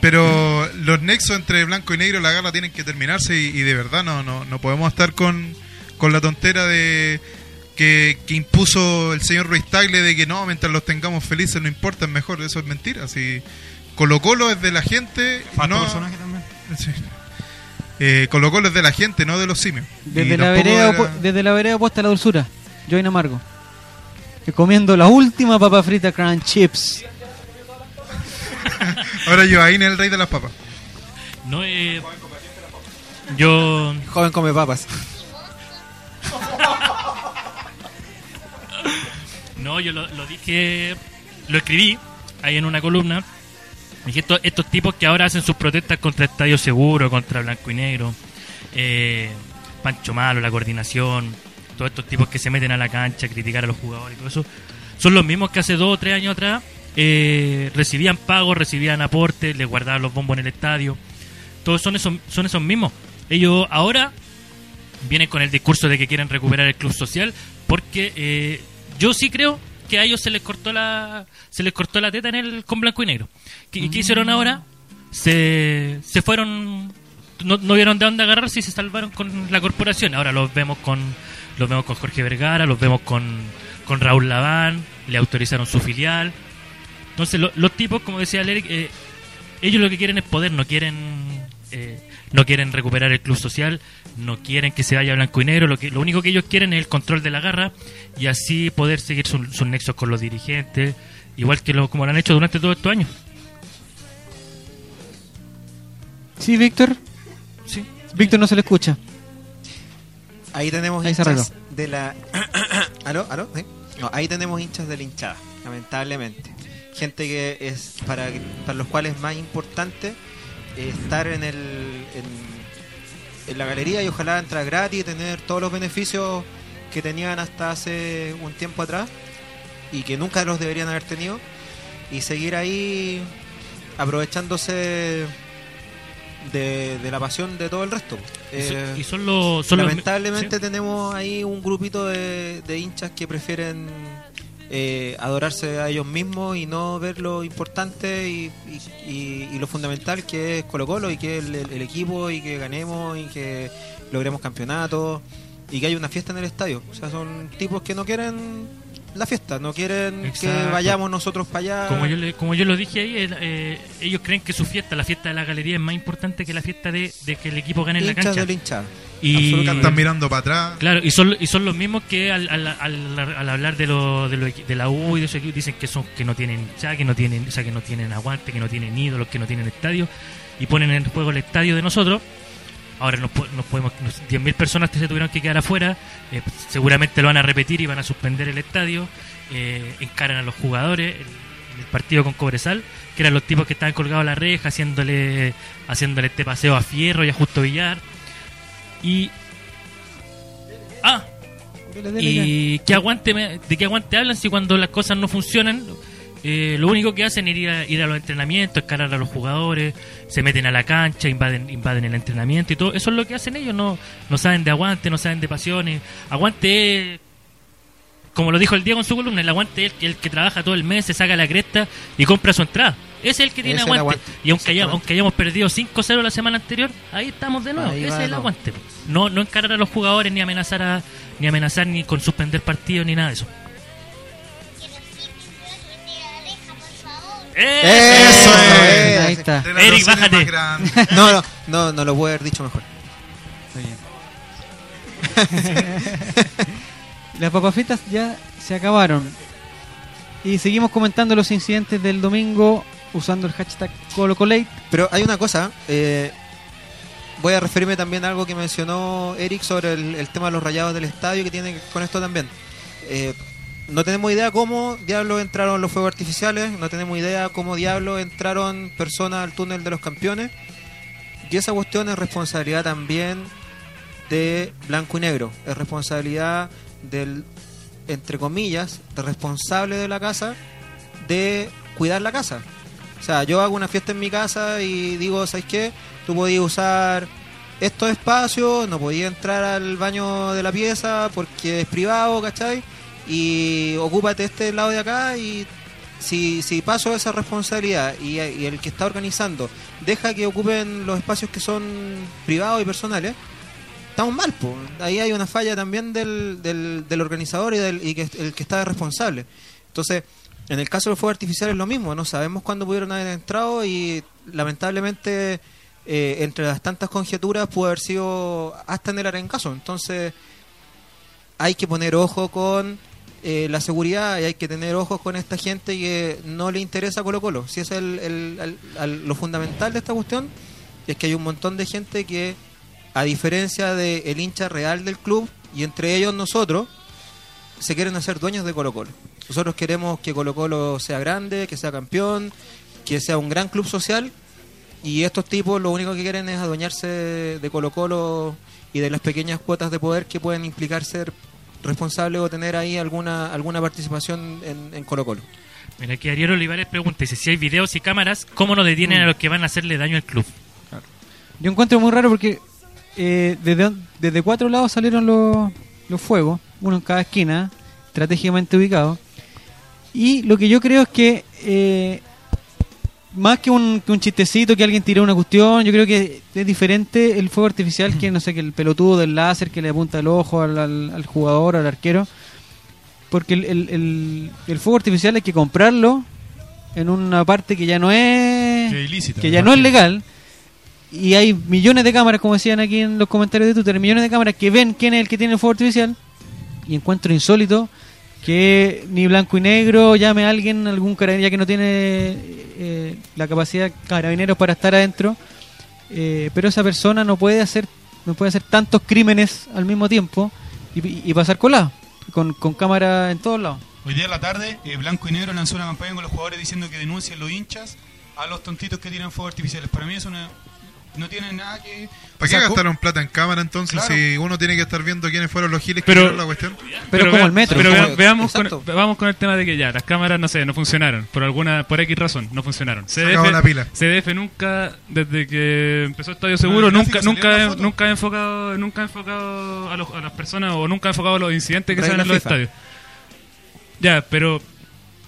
Pero los nexos entre blanco y negro, la garra tienen que terminarse y, y de verdad no, no, no podemos estar con, con la tontera de que, que impuso el señor Ruiz Tagle de que no, mientras los tengamos felices no importa, es mejor. Eso es mentira. Si Colo Colo es de la gente, no, personaje también. Sí. Eh, Colo Colo es de la gente, no de los simios. Y Desde la, vereda, de la- opu- desde la vereda opuesta a la dulzura, Join Amargo. Comiendo la última papa frita Crunch Chips. [laughs] Ahora Joaín es el rey de las papas. No, eh, yo Joven come papas. [laughs] No, yo lo, lo dije, lo escribí ahí en una columna. Dije, estos, estos tipos que ahora hacen sus protestas contra Estadio Seguro, contra Blanco y Negro, eh, Pancho Malo, la coordinación, todos estos tipos que se meten a la cancha a criticar a los jugadores y todo eso, son los mismos que hace dos o tres años atrás eh, recibían pagos, recibían aportes, les guardaban los bombos en el estadio. Todos son esos, son esos mismos. Ellos ahora vienen con el discurso de que quieren recuperar el club social porque eh, yo sí creo que a ellos se les cortó la se les cortó la teta en el con blanco y negro ¿qué, qué hicieron ahora? se, se fueron no, no vieron de dónde agarrarse y se salvaron con la corporación ahora los vemos con los vemos con Jorge Vergara los vemos con, con Raúl Laván le autorizaron su filial entonces lo- los tipos como decía Eric eh, ellos lo que quieren es poder no quieren eh, no quieren recuperar el club social, no quieren que se vaya blanco y negro, lo, que, lo único que ellos quieren es el control de la garra y así poder seguir su- sus nexos con los dirigentes, igual que lo, como lo han hecho durante todos estos años. Sí, Víctor. Sí. Víctor no se le escucha. Ahí tenemos Ahí hinchas de la. [coughs] ¿Aló? ¿Aló? ¿Sí? No, ahí tenemos hinchas de la hinchada, lamentablemente. Gente que es para, para los cuales es más importante eh, estar en, el, en, en la galería y ojalá entrar gratis y tener todos los beneficios que tenían hasta hace un tiempo atrás y que nunca los deberían haber tenido y seguir ahí aprovechándose de, de la pasión de todo el resto. Y Eh, y son los... Son los- Lamentablemente sí. tenemos ahí un grupito de, de hinchas que prefieren eh, adorarse a ellos mismos y no ver lo importante y, y- y- y lo fundamental que es Colo Colo y que es el, el equipo y que ganemos y que logremos campeonatos y que haya una fiesta en el estadio. O sea, son tipos que no quieren la fiesta, no quieren que vayamos nosotros para allá. Como yo, le- como yo lo dije ahí, eh, ellos creen que su fiesta, la fiesta de la galería, es más importante que la fiesta de, de que el equipo gane en la cancha. de la hinchada. Y. Están mirando para atrás. Claro, y son, y son los mismos que al, al, al- al hablar de, lo, de, lo equi- de la U y de equipos dicen que son que no tienen hinchada, que no tienen, o sea, que no tienen aguante, que no tienen ídolos, que no tienen estadio y ponen en juego el estadio de nosotros. Ahora nos, nos podemos nos- 10.000 personas que se tuvieron que quedar afuera, eh, seguramente lo van a repetir y van a suspender el estadio, eh, encaran a los jugadores, el, el partido con Cobresal, que eran los tipos que estaban colgados a la reja haciéndole haciéndole este paseo a Fierro y a Justo Villar. Y Ah, y qué aguante de qué aguante hablan si cuando las cosas no funcionan eh, lo único que hacen es ir a, ir a los entrenamientos, escalar a los jugadores, se meten a la cancha, invaden, invaden el entrenamiento y todo. Eso es lo que hacen ellos, no, no saben de aguante, no saben de pasiones. Aguante es, como lo dijo el Diego en su columna, el aguante es el, que- el que trabaja todo el mes, se saca la cresta y compra su entrada. Ese es el que tiene aguante. aguante. Y aunque, haya- aunque hayamos perdido 5-0 la semana anterior, ahí estamos de nuevo. Ahí Ese es el aguante. No, no encarar a los jugadores, ni amenazar a, ni amenazar ni con suspender partidos, ni nada de eso. Eso es. Ahí está. Eric, bájate. No, no, no, no lo puedo haber dicho mejor. [laughs] Las papas fritas ya se acabaron. Y seguimos comentando los incidentes del domingo usando el hashtag ColoColate. Pero hay una cosa, eh, voy a referirme también a algo que mencionó Eric sobre el, el tema de los rayados del estadio que tiene que- con esto también. Eh, no tenemos idea cómo diablos entraron los fuegos artificiales, no tenemos idea cómo diablos entraron personas al túnel de los campeones. Y esa cuestión es responsabilidad también de blanco y negro, es responsabilidad del, entre comillas, del responsable de la casa de cuidar la casa. O sea, yo hago una fiesta en mi casa y digo, ¿sabes qué? Tú podías usar estos espacios, no podías entrar al baño de la pieza porque es privado, ¿cachai? Y ocúpate este lado de acá y si, si paso esa responsabilidad y, el que está organizando deja que ocupen los espacios que son privados y personales, estamos mal, pues. Ahí hay una falla también del, del, del organizador y, del, y que el que está responsable. Entonces, en el caso de los fuegos artificiales es lo mismo, no sabemos cuándo pudieron haber entrado y lamentablemente eh, entre las tantas conjeturas pudo haber sido hasta en el arencaso. Entonces, hay que poner ojo con eh, la seguridad y hay que tener ojos con esta gente que no le interesa Colo Colo. Si es el, lo fundamental de esta cuestión, es que hay un montón de gente que, a diferencia del el hincha real del club, y entre ellos nosotros, se quieren hacer dueños de Colo Colo. Nosotros queremos que Colo Colo sea grande, que sea campeón, que sea un gran club social y estos tipos lo único que quieren es adueñarse de Colo Colo y de las pequeñas cuotas de poder que pueden implicar ser responsable o tener ahí alguna alguna participación en, en Colo Colo. Mira, aquí Ariel Olivares pregunta, dice, si hay videos y cámaras, ¿cómo no detienen Mm. a los que van a hacerle daño al club? Yo encuentro muy raro porque eh, desde, desde cuatro lados salieron los, los fuegos, uno en cada esquina, estratégicamente ubicados. Y lo que yo creo es que eh, más que un, que un chistecito que alguien tiró una cuestión, yo creo que es diferente el fuego artificial que no sé que el pelotudo del láser que le apunta el ojo al, al- al jugador, al arquero. Porque el, el, el- el fuego artificial hay que comprarlo en una parte que ya no es Que ilícita, que ya no es legal. Y hay millones de cámaras como decían aquí en los comentarios de Twitter millones de cámaras que ven quién es el que tiene el fuego artificial. Y encuentro insólito que ni blanco y negro llame a alguien algún carabinero ya que no tiene eh, la capacidad carabineros para estar adentro eh, pero esa persona no puede hacer no puede hacer tantos crímenes al mismo tiempo y, pasar colado con, con cámara en todos lados Hoy día en la tarde, eh, Blanco y Negro lanzó una campaña con los jugadores diciendo que denuncien los hinchas a los tontitos que tiran fuegos artificiales. Para mí eso no, no tiene nada que... ¿Para o sea, qué gastaron plata en cámara entonces Claro. si uno tiene que estar viendo quiénes fueron los giles que Pero- hicieron la cuestión? pero, como vea- el metro Pero vea- veamos, con, vamos con el tema de que ya, las cámaras, no sé, no funcionaron. Por alguna, por X razón, no funcionaron. acabó la pila. CDF nunca, desde que empezó Estadio Seguro, el nunca, nunca, he- nunca ha enfocado, nunca ha enfocado a, los- a las personas o nunca ha enfocado a los incidentes que salen en los FIFA. estadios. Ya, pero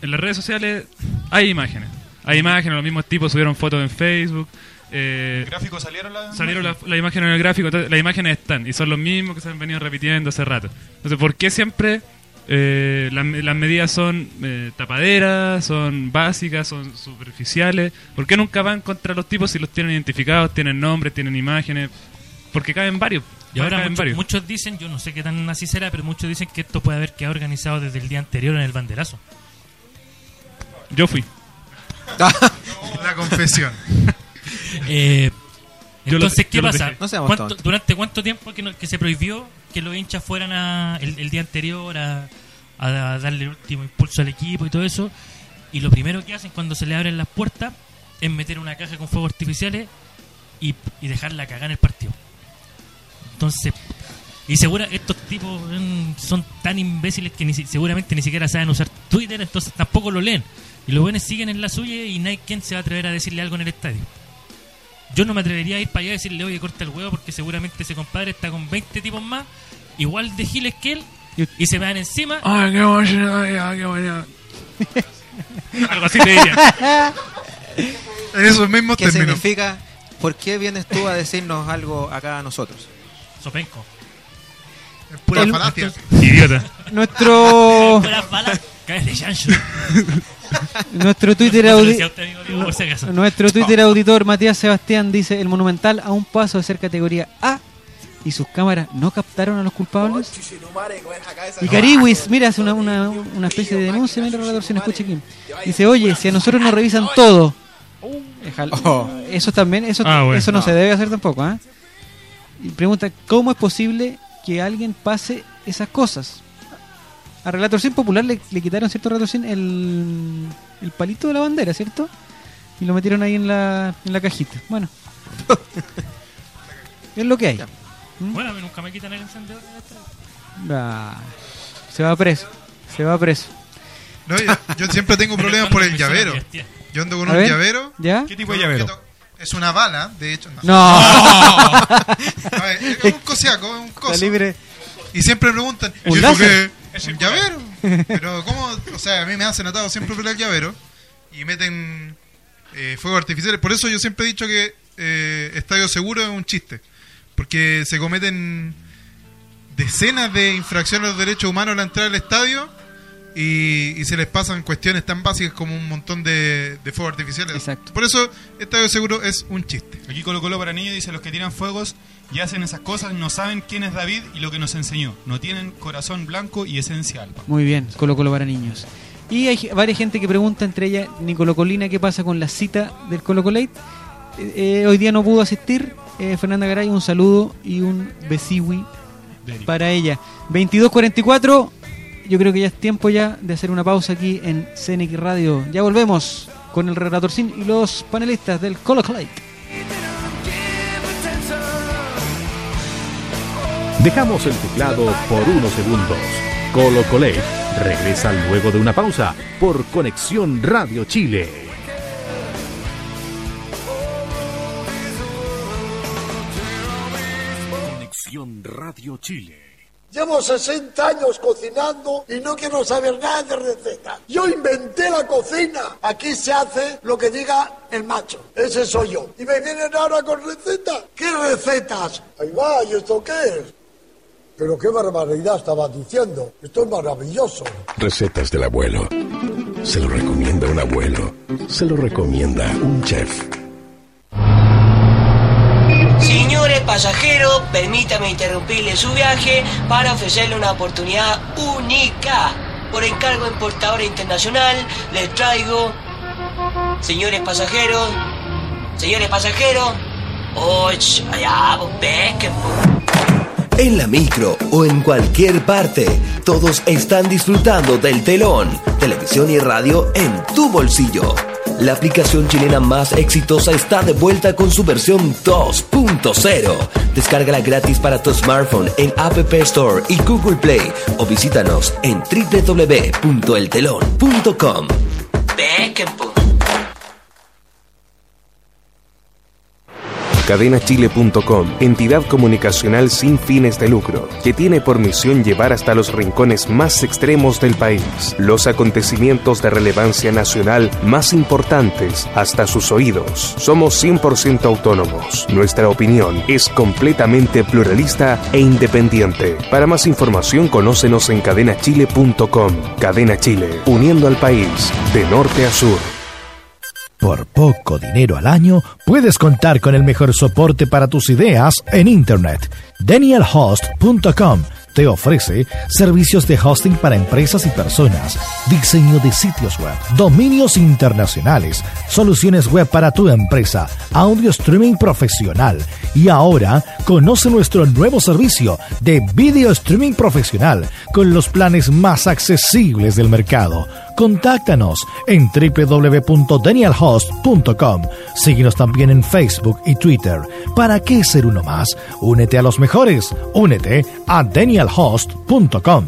en las redes sociales hay imágenes. Hay imágenes, los mismos tipos subieron fotos en Facebook. Eh, gráficos salieron la... salieron las la imágenes en el gráfico, entonces, las imágenes están y son los mismos que se han venido repitiendo hace rato. Entonces, ¿por qué siempre eh, las, las medidas son eh, tapaderas, son básicas, son superficiales? ¿Por qué nunca van contra los tipos si los tienen identificados, tienen nombres, tienen imágenes? Porque caben varios. Y ahora caben muchos, varios. muchos dicen, yo no sé qué tan así será, pero muchos dicen que esto puede haber quedado organizado desde el día anterior en el banderazo. Yo fui. [laughs] La confesión. [laughs] Eh, Yo lo- entonces, ¿qué pasa? dejé. No seamos ¿Cuánto- tontos. ¿Durante cuánto tiempo que, no- que se prohibió que los hinchas fueran a, el, el día anterior a, a darle el último impulso al equipo y todo eso? Y lo primero que hacen cuando se le abren las puertas es meter una caja con fuegos artificiales y, y dejarla cagar en el partido. Entonces, y segura, estos tipos son tan imbéciles que ni, seguramente ni siquiera saben usar Twitter, entonces tampoco lo leen. Y los buenos siguen en la suya y no hay quien se va a atrever a decirle algo en el estadio. Yo no me atrevería a ir para allá y decirle, oye, corta el huevo, porque seguramente ese compadre está con 20 tipos más, igual de giles que él, Y- y se van encima. Ay, qué ay, qué bueno. [laughs] Algo así te diría. En esos mismos ¿Qué términos. significa? ¿Por qué vienes tú a decirnos algo acá a nosotros? Sopenco. Es pura El- falacia. Idiota. nuestro [laughs] Fuera bala, cállate, chancho. [laughs] [laughs] nuestro Twitter No se lo audi- decía a usted, amigo Diego, por si acaso. [laughs] Nuestro Twitter auditor Matías Sebastián dice, el Monumental a un paso de ser categoría A y sus cámaras no captaron a los culpables. Y Cariwis, mira, hace una, una, una especie de denuncia, mira, relator, si no escucha aquí. Dice, oye, si a nosotros nos revisan todo. Oh. eso también, eso, Ah, bueno. eso no, se debe hacer tampoco, ¿ah? Y pregunta, ¿cómo es posible que alguien pase esas cosas? A Relator Sin Popular le, le quitaron, ¿cierto, Relator Sin? El, el palito de la bandera, ¿cierto? Y lo metieron ahí en la, en la cajita. Bueno. [laughs] es lo que hay. Bueno, a mí nunca me quitan el encendedor. Ah, se va preso. Se va preso. No, yo, yo siempre tengo [laughs] problemas por el llavero. Yo ando con un ver. llavero. ¿Ya? ¿Qué tipo de llavero? Es una bala, de hecho. No. No. [laughs] A ver, es un cosiaco, es un Está coso. libre. Y siempre me preguntan, ¿Un ¿y eso láser? ¿Un llavero? Pero, ¿cómo? O sea, a mí me hacen atado siempre por el llavero y meten eh, fuegos artificiales. Por eso yo siempre he dicho que eh, Estadio Seguro es un chiste. Porque se cometen decenas de infracciones a los derechos humanos al entrar al estadio y, y se les pasan cuestiones tan básicas como un montón de, de fuegos artificiales. Exacto. Por eso Estadio Seguro es un chiste. Aquí Colo Colo para niños dice los que tiran fuegos y hacen esas cosas no saben quién es David y lo que nos enseñó. No tienen corazón blanco y esencia alba. Muy bien, Colo Colo para niños. Y hay varias gente que pregunta, entre ellas Nicolo Colina, qué pasa con la cita del Colo Colate. Eh, eh, hoy día no pudo asistir. Eh, Fernanda Garay, un saludo y un besiwi para ella. 22.44, yo creo que ya es tiempo ya de hacer una pausa aquí en CNX Radio. Ya volvemos con el relator Sin y los panelistas del Colo Clay. Dejamos el teclado por unos segundos. Colo Colate regresa luego de una pausa por Conexión Radio Chile. Conexión Radio Chile. Llevo 60 años cocinando y no quiero saber nada de recetas. Yo inventé la cocina. Aquí se hace lo que diga el macho. Ese soy yo. Y me vienen ahora con recetas. ¿Qué recetas? Ahí va, ¿y esto qué es? Pero qué barbaridad estaba diciendo. Esto es maravilloso. Recetas del abuelo. Se lo recomienda un abuelo. Se lo recomienda un chef. Señores pasajeros, permítame interrumpirle su viaje para ofrecerle una oportunidad única. Por encargo de importadora internacional, les traigo, señores pasajeros, señores pasajeros, ¡Oh, allá, pues pesquen, pues. En la micro o en cualquier parte, todos están disfrutando del telón, televisión y radio en tu bolsillo. La aplicación chilena más exitosa está de vuelta con su versión 2.0. Descárgala gratis para tu smartphone en App Store y Google Play o visítanos en www.eltelon.com. Pesquen, pues. Cadenachile.com, entidad comunicacional sin fines de lucro, que tiene por misión llevar hasta los rincones más extremos del país los acontecimientos de relevancia nacional más importantes hasta sus oídos. Somos 100% autónomos. Nuestra opinión es completamente pluralista e independiente. Para más información, conócenos en cadenachile.com. Cadena Chile, uniendo al país de norte a sur. Por poco dinero al año, puedes contar con el mejor soporte para tus ideas en Internet. DanielHost.com te ofrece servicios de hosting para empresas y personas, diseño de sitios web, dominios internacionales, soluciones web para tu empresa, audio streaming profesional y ahora conoce nuestro nuevo servicio de video streaming profesional con los planes más accesibles del mercado. Contáctanos en www.danielhost.com. Síguenos también en Facebook y Twitter. ¿Para qué ser uno más? Únete a los mejores. Únete a danielhost.com.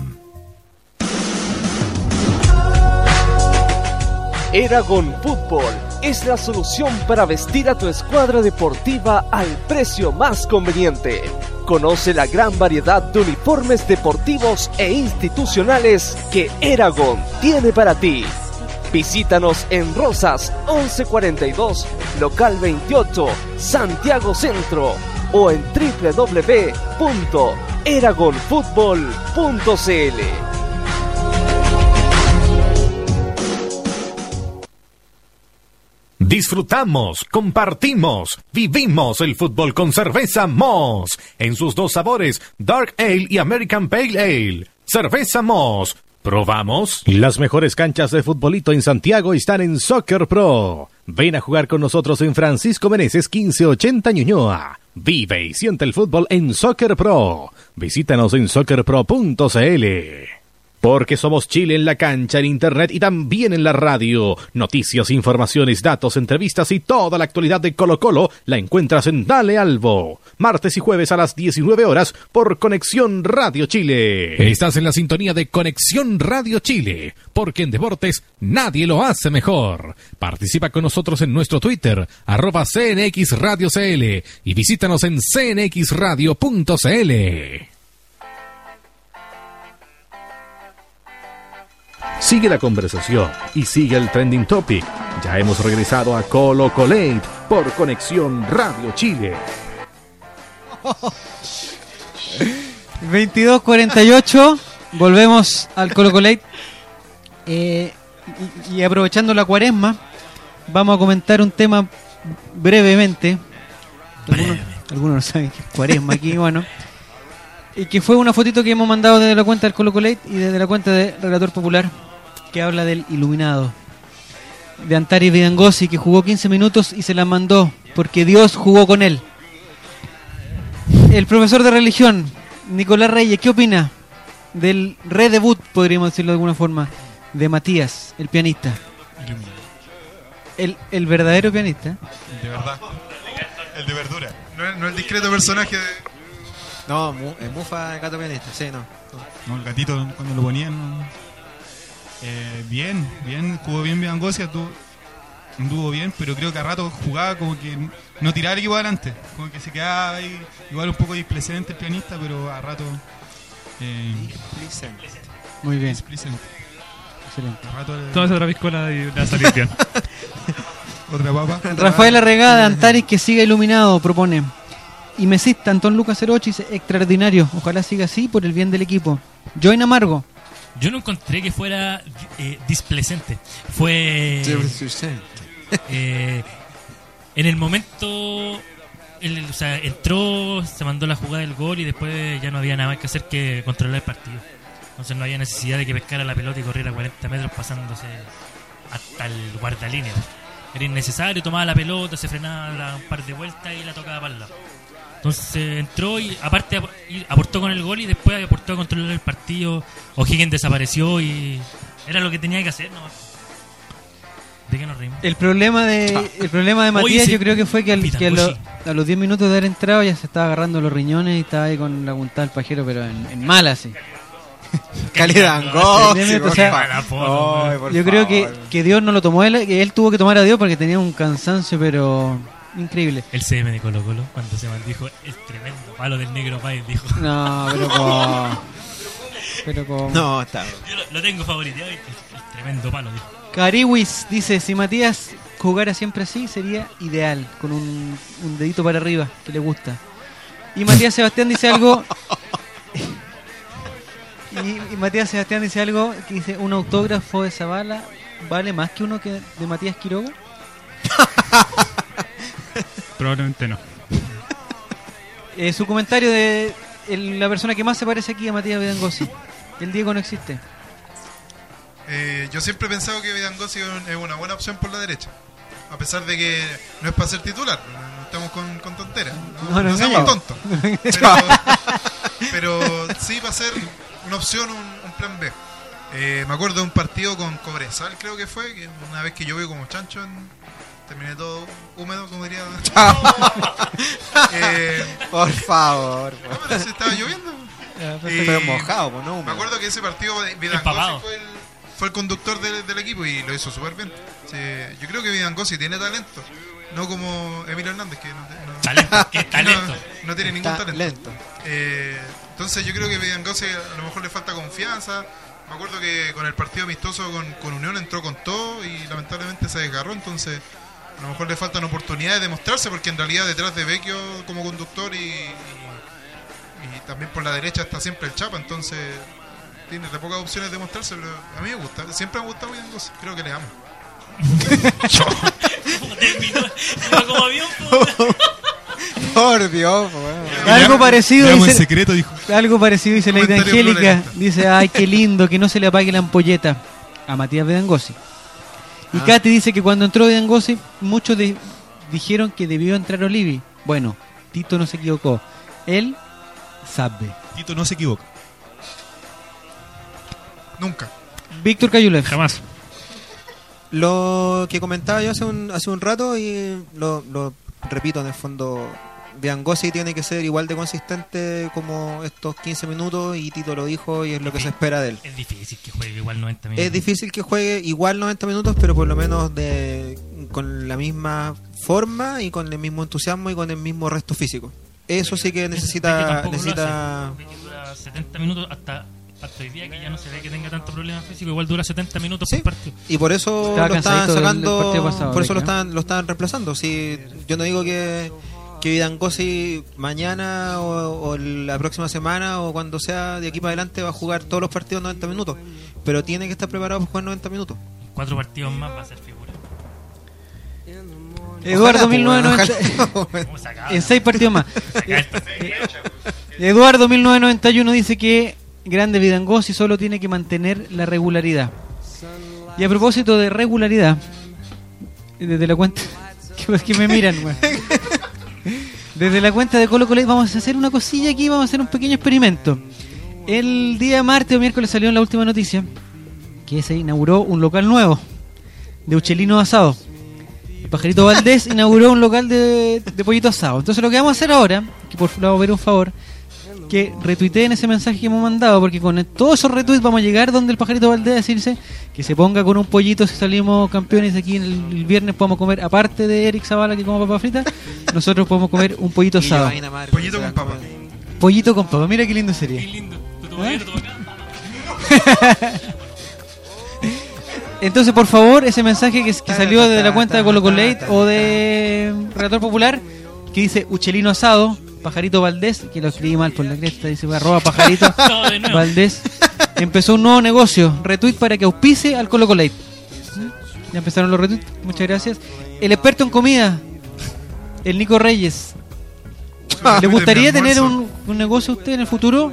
Eragon Fútbol es la solución para vestir a tu escuadra deportiva al precio más conveniente. Conoce la gran variedad de uniformes deportivos e institucionales que Eragon tiene para ti. Visítanos en Rosas 1142, local 28, Santiago Centro o en www.eragonfutbol.cl. Disfrutamos, compartimos, vivimos el fútbol con cerveza Moss en sus dos sabores, Dark Ale y American Pale Ale. Cerveza Moss. ¿Probamos? Las mejores canchas de futbolito en Santiago están en Soccer Pro. Ven a jugar con nosotros en Francisco Meneses 1580 Ñuñoa. Vive y siente el fútbol en Soccer Pro. Visítanos en soccerpro.cl. Porque somos Chile en la cancha, en internet y también en la radio. Noticias, informaciones, datos, entrevistas y toda la actualidad de Colo Colo la encuentras en Dale Albo. Martes y jueves a las 19 horas por Conexión Radio Chile. Estás en la sintonía de Conexión Radio Chile, porque en deportes nadie lo hace mejor. Participa con nosotros en nuestro Twitter, arroba CNX Radio CL y visítanos en cnxradio.cl. Sigue la conversación y sigue el trending topic. Ya hemos regresado a Colo Colate por Conexión Radio Chile. 22.48, volvemos al Colo Colate. Eh, y, y aprovechando la cuaresma, vamos a comentar un tema brevemente. Algunos, algunos no saben que es cuaresma aquí, bueno. Y que fue una fotito que hemos mandado desde la cuenta del Colo Colate y desde la cuenta de Relator Popular, que habla del iluminado. De Antari Vidangosi, que jugó 15 minutos y se la mandó, porque Dios jugó con él. El profesor de religión, Nicolás Reyes, ¿qué opina? del redebut, podríamos decirlo de alguna forma, de Matías, el pianista. El, el verdadero pianista. De verdad. El de verdura. No, no el discreto personaje de... No, mu- eh, Mufa, el gato pianista, sí, no. No, el gatito cuando lo ponían. no. Eh, bien, bien, jugó bien Biangosia, tú anduvo bien, pero creo que a rato jugaba como que no tiraba el equipo adelante, como que se quedaba ahí, igual un poco displecente el pianista, pero a rato. Eh, Muy bien. displicente. Excelente. A rato le- Tomas otra piscola y le va a salir bien. [laughs] Otra papa. Rafael Arregada, [laughs] Antares que siga iluminado, propone. Y mesista, Antón Lucas 08 dice, extraordinario, ojalá siga así por el bien del equipo. Join Amargo, Yo no encontré que fuera eh, displecente. Fue. eh, en el momento. él, o sea, entró, se mandó la jugada del gol y después ya no había nada más que hacer que controlar el partido. Entonces no había necesidad de que pescara la pelota y corriera 40 metros pasándose hasta el guardalínea. Era innecesario, tomaba la pelota, se frenaba un par de vueltas y la tocaba para el lado. Entonces entró y aparte ap- y aportó con el gol y después aportó a controlar el partido. O'Higgins desapareció y era lo que tenía que hacer nomás. ¿De qué nos reímos? El problema de el problema de Matías sí. yo creo que fue que, al- que a, lo- Pitangoshi. a los 10 minutos de haber entrado ya se estaba agarrando los riñones y estaba ahí con la puntada del pajero, pero en, en mal así. [laughs] Calidad minutos, o sea, yo creo que, que Dios no lo tomó él, que él tuvo que tomar a Dios porque tenía un cansancio, pero increíble. El CM de Colo Colo, cuando se maldijo, el tremendo palo del negro Páez, dijo. No, pero [laughs] como... Pero como... No, está. Yo lo, lo tengo favoriteado y el, el tremendo palo, dijo. Cariwis dice, si Matías jugara siempre así sería ideal, con un, un dedito para arriba, que le gusta. Y Matías Sebastián dice algo... [laughs] y, y Matías Sebastián dice algo que dice, un autógrafo de Zavala vale más que uno que de Matías Quiroga. [laughs] Probablemente no. Eh, su comentario de el- la persona que más se parece aquí a Matías Vidangosi. El Diego no existe. Eh, yo siempre he pensado que Vidangosi es una buena opción por la derecha. A pesar de que no es para ser titular, no estamos con, con tonteras. No, No, no no seamos engañemos. tontos. Pero, pero sí va a ser una opción, un, un plan B. Eh, me acuerdo de un partido con Cobresal, creo que fue, que una vez que llovió como chancho, en- terminé todo húmedo, como diría. [laughs] Eh, Por favor. no, pero si estaba lloviendo. Pero mojado, pues, no Me acuerdo que ese partido Vidangosi Empapado. fue el, fue el conductor del, del equipo y lo hizo súper bien. Sí, yo creo que Vidangosi tiene talento, no como Emilio Hernández, que no, no- Talento, ¿qué [laughs] que talento? no, no tiene ningún talento. lento. Eh, entonces yo creo que Vidangosi a lo mejor le falta confianza. Me acuerdo que con el partido amistoso con, con Unión entró con todo y lamentablemente se desgarró, entonces a lo mejor le faltan oportunidades de mostrarse porque en realidad detrás de Vecchio como conductor y, y- y también por la derecha está siempre el Chapa, entonces tiene re pocas opciones de mostrarse, pero a mí me gusta, siempre me ha gustado creo que le amo. [laughs] Como avión. Por Dios, weón. Algo parecido Le amo en dice, secreto, dijo. algo parecido dice pluralista. Dice, ay, qué lindo, que no se le apague la ampolleta a Matías Bedangosi. Y Ah. Katy dice que cuando entró Bedangosi, muchos di- dijeron que debió entrar Olivi. Bueno, Tito no se equivocó. Él sabe. Tito no se equivoca. Nunca. Víctor Cayulev. Jamás. Lo que comentaba yo hace un, hace un rato y lo, lo repito en el fondo, Biangosi tiene que ser igual de consistente como estos 15 minutos y Tito lo dijo y es lo que se espera de él. Es difícil que juegue igual 90 minutos. Es difícil que juegue igual 90 minutos, pero por lo menos de con la misma forma y con el mismo entusiasmo y con el mismo resto físico. Eso sí que necesita tampoco lo necesita. Vecchio dura 70 minutos hasta, hasta hoy día que ya no se ve que tenga tanto problema físico. Igual dura 70 minutos por partido. y por eso Estaba lo estaban cansadito del- del sacando, pasado, por eso lo Vecchio. estaban lo estaban reemplazando. Si yo no digo que que Vidangosi mañana o, o la próxima semana o cuando sea de aquí para adelante va a jugar todos los partidos 90 minutos, pero tiene que estar preparado para jugar 90 minutos. Cuatro partidos más va a ser figura. Eduardo Ojalá, pues, 1990 ojalá. [laughs] [laughs] ¿Cómo sacaba? en seis partidos más. Saca esto. Eduardo 1991 dice que Grande Vidangosi solo tiene que mantener la regularidad. Y a propósito de regularidad, desde la cuenta que, [laughs] que me miran. Desde la cuenta de Colo Colo vamos a hacer una cosilla aquí, vamos a hacer un pequeño experimento. El día martes o miércoles salió en la última noticia que se inauguró un local nuevo de Uchelino Asado. El Pajarito [laughs] Valdés inauguró un local de, de pollito asado. Entonces lo que vamos a hacer ahora, que por favor ver un favor, que retuiteen ese mensaje que hemos mandado, porque con todos esos retweets vamos a llegar donde el Pajarito Valdés a decirse que se ponga con un pollito si salimos campeones aquí en el, el viernes podemos comer, aparte de Eric Zavala que come papa frita, [laughs] nosotros podemos comer un pollito asado. Pollito con papa. Pollito con papa, mira qué lindo sería. [laughs] Entonces, por favor, ese mensaje que, que salió de la cuenta de Colo Late o de Relator Popular, que dice Uchelino Asado, Pajarito Valdés, que lo escribí mal por la cresta, dice arroba [laughs] Pajarito No. Valdés, empezó un nuevo negocio, retweet para que auspice al Colo Late. Ya empezaron los retweets, muchas gracias. El experto en comida, el Nico Reyes. ¿Le gustaría tener un, un negocio a usted en el futuro?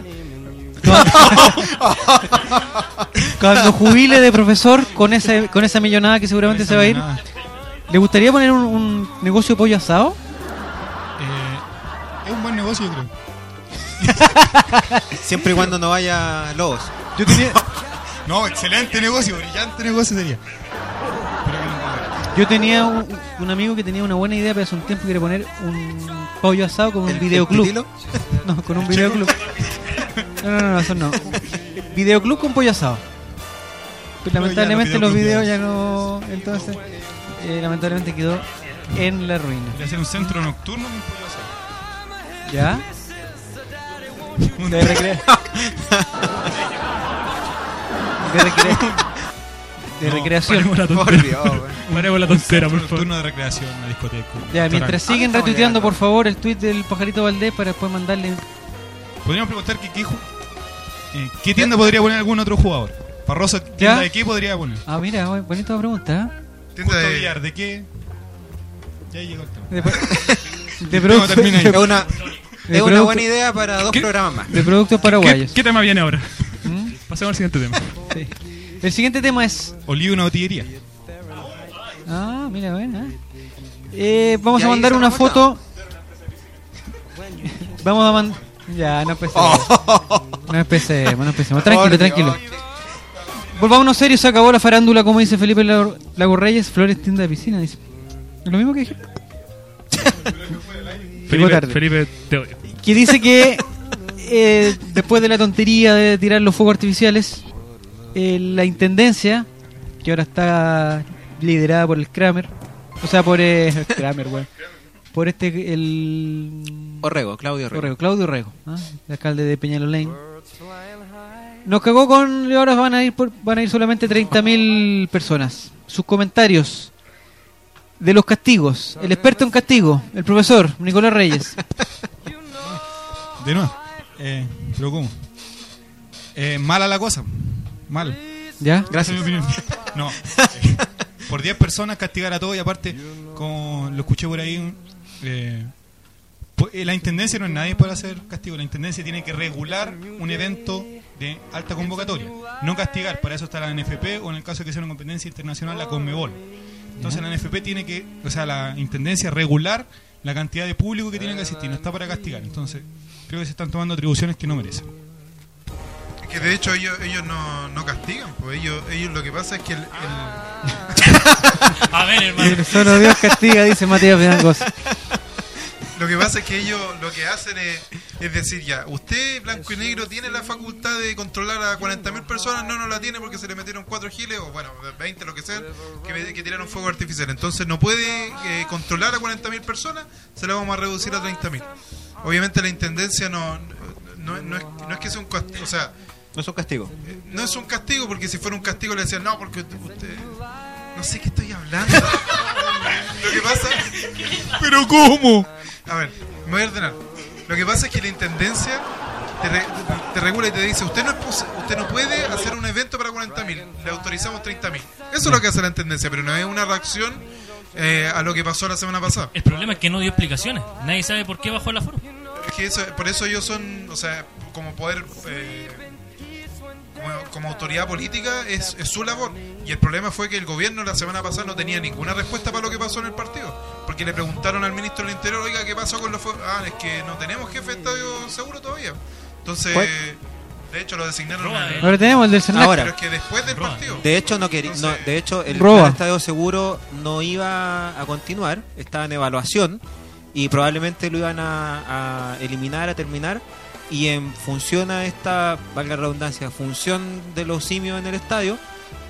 [laughs] Cuando jubile de profesor con esa, con esa millonada que seguramente se va a ir, ¿le gustaría poner un, un negocio de pollo asado? Negocio, yo creo. [laughs] Siempre y cuando no vaya lobos. Yo tenía, [laughs] No, excelente negocio, brillante negocio sería. yo tenía un, un amigo que tenía una buena idea, pero hace un tiempo quería poner un pollo asado con un ¿El- videoclub. el? [laughs] No, con un videoclub. No, no, no, eso no. Videoclub con pollo asado. Pero ya lamentablemente los videos ya no. Entonces, eh, lamentablemente quedó en la ruina. Quería hacer un centro nocturno con pollo asado. ¿Ya? Un- De recrea- De, recrea- de No, recreación. Paremos la Por. Dios. Paremos la tontera, por Un favor. turno de recreación, una discoteca. Ya, mientras siguen retuiteando, por favor, el tweet del pajarito Valdés para después mandarle. Podríamos preguntar que qué, eh, qué tienda podría poner algún otro jugador. Parroso, tienda ¿Ya? de qué podría poner. Ah, mira, bonita pregunta. ¿eh? Tienda Justo de- ¿de qué? Ya llegó el tema. [laughs] de No, productos-. [laughs] Es una, de es una buena idea para dos ¿Qué? programas más. de productos paraguayos. ¿Qué, qué tema viene ahora? ¿Mm? Pasemos al siguiente tema. Sí. El siguiente tema es. Oliva una botillería. Ah, mira, bueno. ¿eh? Eh, vamos a mandar una foto. [laughs] Vamos a mandar. Ya, no empecemos. No empecemos, no empecemos. Tranquilo, tranquilo. Volvámonos serios, se acabó la farándula, como dice Felipe Lago Lago Reyes. Flores, tienda de piscina, dice. Es lo mismo que dije. [laughs] Felipe, tarde. Felipe, te odio. Que dice que [laughs] eh, después de la tontería de tirar los fuegos artificiales, eh, la intendencia, que ahora está liderada por el Kramer, o sea, por eh, [laughs] Kramer, weón. Por este, el. Orrego, Claudio Orrego. Orrego, Claudio Orrego, ¿ah? el alcalde de Peñalolén. Nos cagó con. Ahora van a ir, por- van a ir solamente 30.000 personas. Sus comentarios de los castigos. El experto en castigo, el profesor Nicolás Reyes. De nuevo. Eh, pero ¿cómo? Eh, mala la cosa. Mal. ¿Ya? Mi opinión. No. eh, [laughs] por 10 personas castigar a todos y aparte, como lo escuché por ahí, eh, eh, la intendencia no es nadie para hacer castigo. La intendencia tiene que regular un evento de alta convocatoria. No castigar. Para eso está la NFP o en el caso de que sea una competencia internacional, la Conmebol. Entonces la NFP tiene que, o sea, la intendencia regular la cantidad de público que tiene que asistir. No está para castigar. Entonces creo que se están tomando atribuciones que no merecen. Que de hecho ellos, ellos no, no castigan, pues ellos, ellos lo que pasa es que el, el- [laughs] A ver, hermano. Solo Dios castiga, dice Matías Vidangos. Lo que pasa es que ellos lo que hacen es, es decir ya, usted blanco y negro tiene la facultad de controlar a 40.000 personas, no, no la tiene porque se le metieron cuatro giles o bueno, 20 lo que sea, que, que tiraron fuego artificial. Entonces no puede eh, controlar a 40.000 personas, se la vamos a reducir a 30.000. Obviamente la intendencia no, no, no es, no es que sea un castigo, o sea, No es un castigo. Eh, No es un castigo, porque si fuera un castigo le decían, no, porque usted... usted- No sé qué estoy hablando. [laughs] Lo que [laughs] pasa... ¿Pero cómo? A ver, me voy a ordenar. Lo que pasa es que la intendencia te, re- te regula y te dice, usted no, es usted no puede hacer un evento para 40.000, le autorizamos 30.000. Eso es lo que hace la intendencia, pero no es una reacción eh, a lo que pasó la semana pasada. El problema es que no dio explicaciones. Nadie sabe por qué bajó la forma. Es que eso, por eso ellos son, o sea, como poder, eh, como, como autoridad política, es, es su labor. Y el problema fue que el gobierno la semana pasada no tenía ninguna respuesta para lo que pasó en el partido. Porque le preguntaron al ministro del Interior, oiga, ¿qué pasó con los fuegos? Ah, es que no tenemos jefe de estadio seguro todavía. Entonces, ¿Cuál? De hecho, lo designaron. En- eh. Ahora tenemos el del. Ahora. Pero es que después del partido. De hecho, no quería, no, de hecho, el Roba. plan estadio seguro no iba a continuar, estaba en evaluación y probablemente lo iban a, a eliminar, a terminar. Y en función a esta, valga la redundancia, función de los simios en el estadio,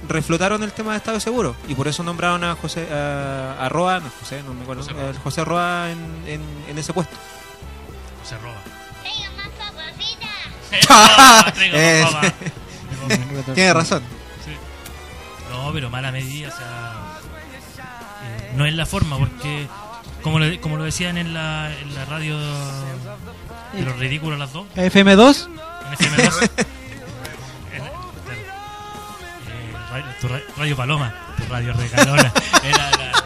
reflotaron el tema de estadio seguro. Y por eso nombraron a José, a, a Roa, no José, no me acuerdo, José Roa. eh, José Roa en, en, en ese puesto. Se roba. [laughs] Eh, Traiga más papa. Tiene razón. Sí. No, pero mala medida, o sea, eh, no es la forma, porque como, le- como lo decían en la, en la radio de los ridículos las dos, FM2. en FM2, en- eh, radio, tu ra- radio Paloma, tu radio regalona, era la...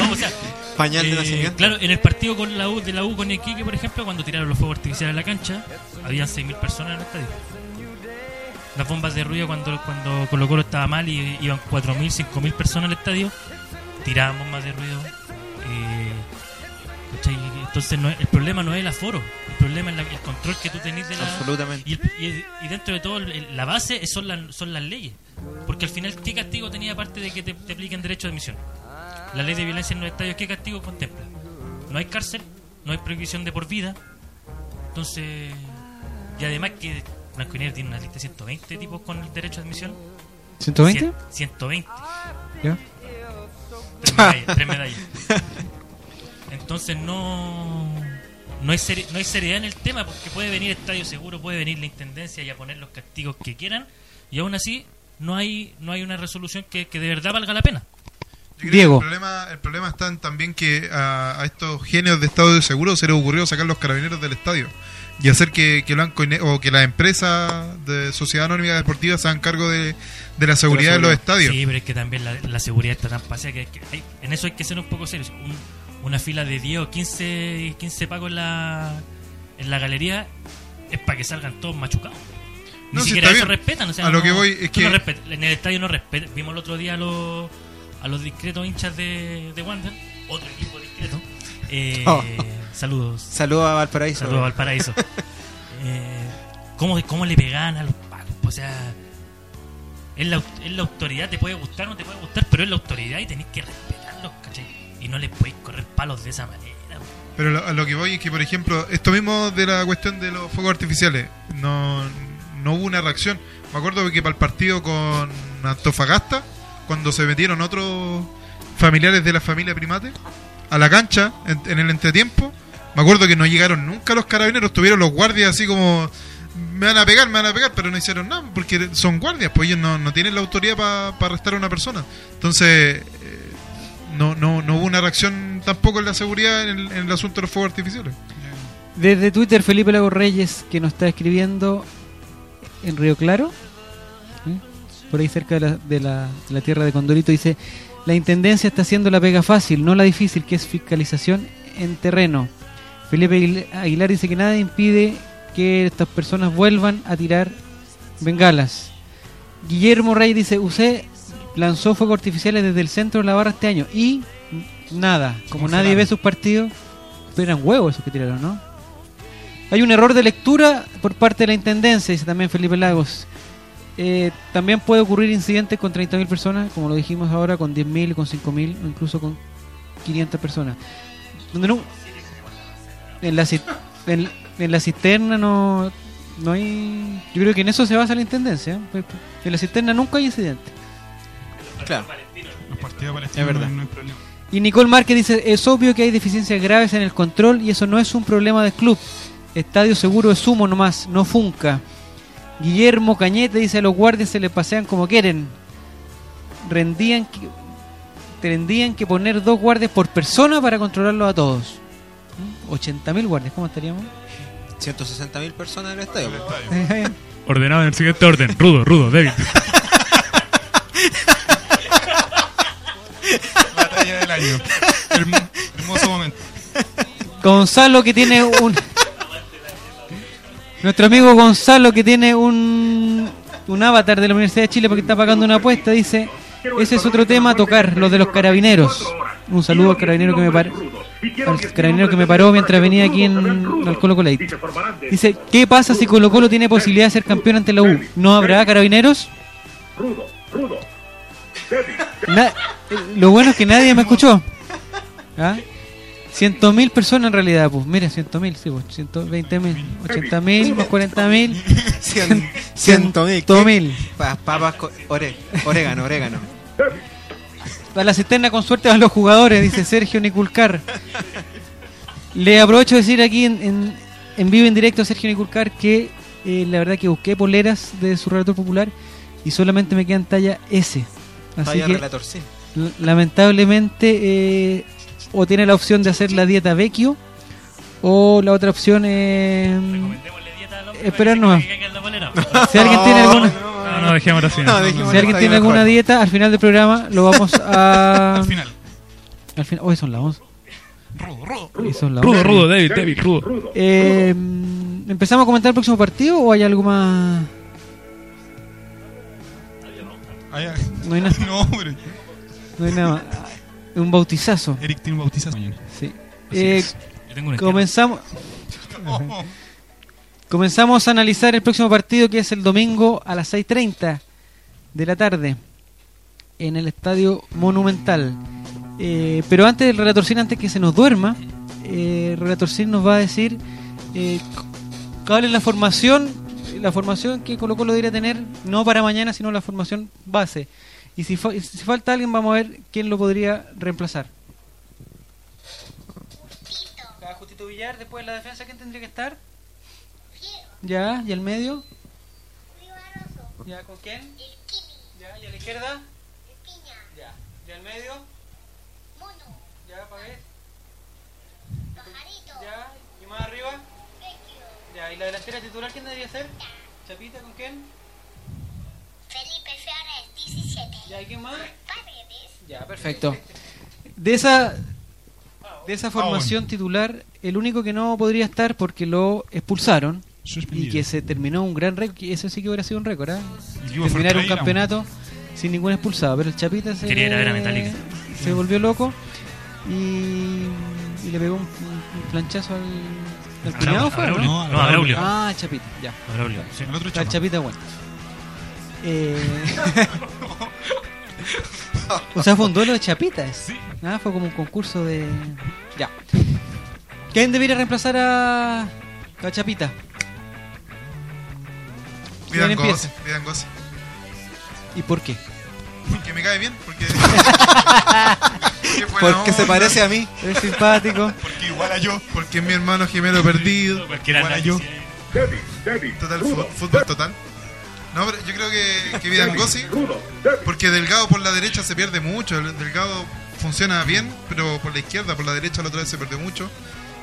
No, o sea, Pañal de eh. Claro, en el partido con la U, de la U con Iquique, por ejemplo, cuando tiraron los fuegos artificiales a la cancha, habían 6.000 personas en el estadio. Las bombas de ruido cuando, cuando Colo Colo estaba mal y iban 4.000, 5.000 personas al estadio, tiraban bombas de ruido. eh. Entonces no es- el problema no es el aforo, el problema es la- el control que tú tenés de la... Absolutamente. Y, el- y- y dentro de todo, el- la base son, las son las leyes. Porque al final, ¿qué castigo tenía aparte de que te, te apliquen derecho de admisión? La ley de violencia en los estadios, ¿qué castigo contempla? No hay cárcel, no hay prohibición de por vida. Entonces, y además que Blanco y Negro tiene una lista de 120 tipos con el derecho de admisión. ¿120? Cien- 120. Ya. Tres medallas. tres medallas. Entonces no no hay, seri- no hay seriedad en el tema porque puede venir Estadio Seguro, puede venir la Intendencia y a poner los castigos que quieran y aún así no hay no hay una resolución que, que de verdad valga la pena. Yo creo Diego. que El problema, el problema está en también que a, a estos genios de estado de seguro se les ocurrió sacar los carabineros del estadio y hacer que, que Blanco o que las empresas de sociedad anónima deportiva se hagan cargo de, de la seguridad de los estadios. Sí, pero es que también la, la seguridad está tan paseada que, que hay- en eso hay que ser un poco serios. Un- una fila de 10 o 15, 15 pagos en la, en la galería es para que salgan todos machucados. Ni No, siquiera eso bien. respetan. O sea, A lo no- que voy es tú que- no respet- en el estadio no respetan. Vimos el otro día a los, a los discretos hinchas de, de Wander, otro equipo discreto. [laughs] Eh, Oh. Saludos. Saludos a Valparaíso. Saludos a Valparaíso. [laughs] eh, ¿cómo, ¿Cómo le pegaban a los pacos? O sea, es la, es la autoridad, te puede gustar o no te puede gustar, pero es la autoridad y tenéis que ¿cachai? Y no les podéis correr palos de esa manera. Pero lo- a lo que voy es que, por ejemplo, esto mismo de la cuestión de los fuegos artificiales, no, no hubo una reacción. Me acuerdo que para el partido con Antofagasta, cuando se metieron otros familiares de la familia Primate a la cancha en, en el entretiempo, me acuerdo que no llegaron nunca los carabineros, tuvieron los guardias así como me van a pegar, me van a pegar, pero no hicieron nada, porque son guardias, pues ellos no, no tienen la autoridad para arrestar a una persona. Entonces, no, no, no hubo una reacción tampoco en la seguridad en el, asunto de los fuegos artificiales. Desde Twitter, Felipe Lago Reyes, que nos está escribiendo en Río Claro, ¿eh? por ahí cerca de la, de, la, tierra de Condorito, dice: La intendencia está haciendo la pega fácil, no la difícil, que es fiscalización en terreno. Felipe Aguil- Aguilar dice que nada impide que estas personas vuelvan a tirar bengalas. Guillermo Rey dice: Usted lanzó fuegos artificiales desde el centro de la barra este año y nada, como nadie ve sus partidos, pero eran huevos esos que tiraron, ¿no? Hay un error de lectura por parte de la intendencia, dice también Felipe Lagos. Eh, también puede ocurrir incidentes con 30.000 personas, como lo dijimos ahora, con 10.000, con 5.000 o incluso con 500 personas. Donde no, en, la, ci- en, en la cisterna no, no hay... Yo creo que en eso se basa la intendencia. ¿eh? Pues, En la cisterna nunca hay incidentes. Claro. Los partidos palestinos Es verdad. no, hay problema. Y Nicole Márquez dice, es obvio que hay deficiencias graves en el control y eso no es un problema del club. Estadio seguro es humo nomás, no funca. Guillermo Cañete dice, a los guardias se les pasean como quieren. Rendían que, tendrían que poner dos guardias por persona para controlarlos a todos. ¿Mm? 80.000 guardias, ¿cómo estaríamos? 160.000 personas en el estadio. [laughs] Ordenado en el siguiente orden. Rudo, rudo, débil. [laughs] Batalla del año. Herm- hermoso momento. Gonzalo que tiene un... Nuestro amigo Gonzalo que tiene un, un avatar de la Universidad de Chile porque está pagando una apuesta, dice, ese es otro tema a tocar, los de los carabineros. Un saludo al carabinero que me, pare- al carabinero que me paró mientras venía aquí en al Colo Colo. Dice, ¿qué pasa si Colo Colo tiene posibilidad de ser campeón ante la U? ¿No habrá carabineros? Na- lo bueno es que nadie me escuchó. ¿Ah? 100.000 personas en realidad, pues mira, 100.000, sí, pues 120.000, 80.000, más 40.000, Cien- 100.000. ciento mil. Pa- papas, co- ore- orégano, orégano. A la cisterna con suerte van los jugadores, dice Sergio Niculcar. Le aprovecho de decir aquí en, en, en vivo en directo a Sergio Niculcar que eh, la verdad que busqué poleras de su relator popular y solamente me quedan talla S. Así que relator, sí. lamentablemente eh, o tiene la opción de hacer la dieta vecchio o la otra opción es esperar nomás. Si alguien tiene alguna No, no, dejémoslo así. no. si alguien tiene alguna dieta, al final del programa lo vamos a. [laughs] al final. Al final. Hoy son las 11. Y son las Rudo, 11. rudo, David, David, rudo. Eh, ¿Empezamos a comentar el próximo partido o hay algo más? No hay [laughs] nada. No, pero. No hay nada. Un bautizazo. Eric tiene un bautizazo mañana. Sí. Eh. Yo tengo un comenzamos. [laughs] Comenzamos a analizar el próximo partido que es el domingo a las 6.30 de la tarde en el Estadio Monumental. Eh, pero antes, el Relatorcín, antes que se nos duerma, eh, el Relatorcín nos va a decir eh, cuál es la formación, la formación que Colo Colo debería tener, no para mañana, sino la formación base. Y si, fa- si falta alguien, vamos a ver quién lo podría reemplazar. Justito Villar, después de la defensa, ¿quién tendría que estar? Ya, ¿y el medio? ¿Ya con quién? ¿Ya, y a la izquierda? Ya, ¿y al medio? Ya, para ver. Ya, ¿y más arriba? Ya, ¿y la delantera titular quién debería ser? ¿Chapita con quién? Felipe Flores, 17. ¿Ya, y quién más? Paredes. Ya, perfecto. De esa de esa formación titular, el único que no podría estar porque lo expulsaron y que se terminó un gran récord, que eso sí que hubiera sido un récord, ¿ah? Equipo Terminar un campeonato sin ningún expulsado, pero el Chapita se, ver volvió loco y, y le pegó un, un- un planchazo al, A cuñado, ¿fue, a no? No, a Braulio. Ah, Chapita, ya. A Braulio, sí. El otro Está el Chapita bueno. [laughs] Eh... [laughs] o sea, fue un duelo de chapitas. Ah, fue como un concurso de. Ya. ¿Quién debería reemplazar a. a Chapita? ¿Quién Vidan Gossi. ¿Y por qué? [laughs] Porque me cae bien, porque. [laughs] Porque se parece a mí. Es simpático. Porque igual a yo. Porque es mi hermano gemelo perdido. Cualquier Igual a yo. análisis. Total, fútbol total. No, pero yo creo que, que Vidan Gossi, porque Delgado por la derecha se pierde mucho. el Delgado funciona bien, pero por la izquierda, por la derecha la otra vez se perdió mucho.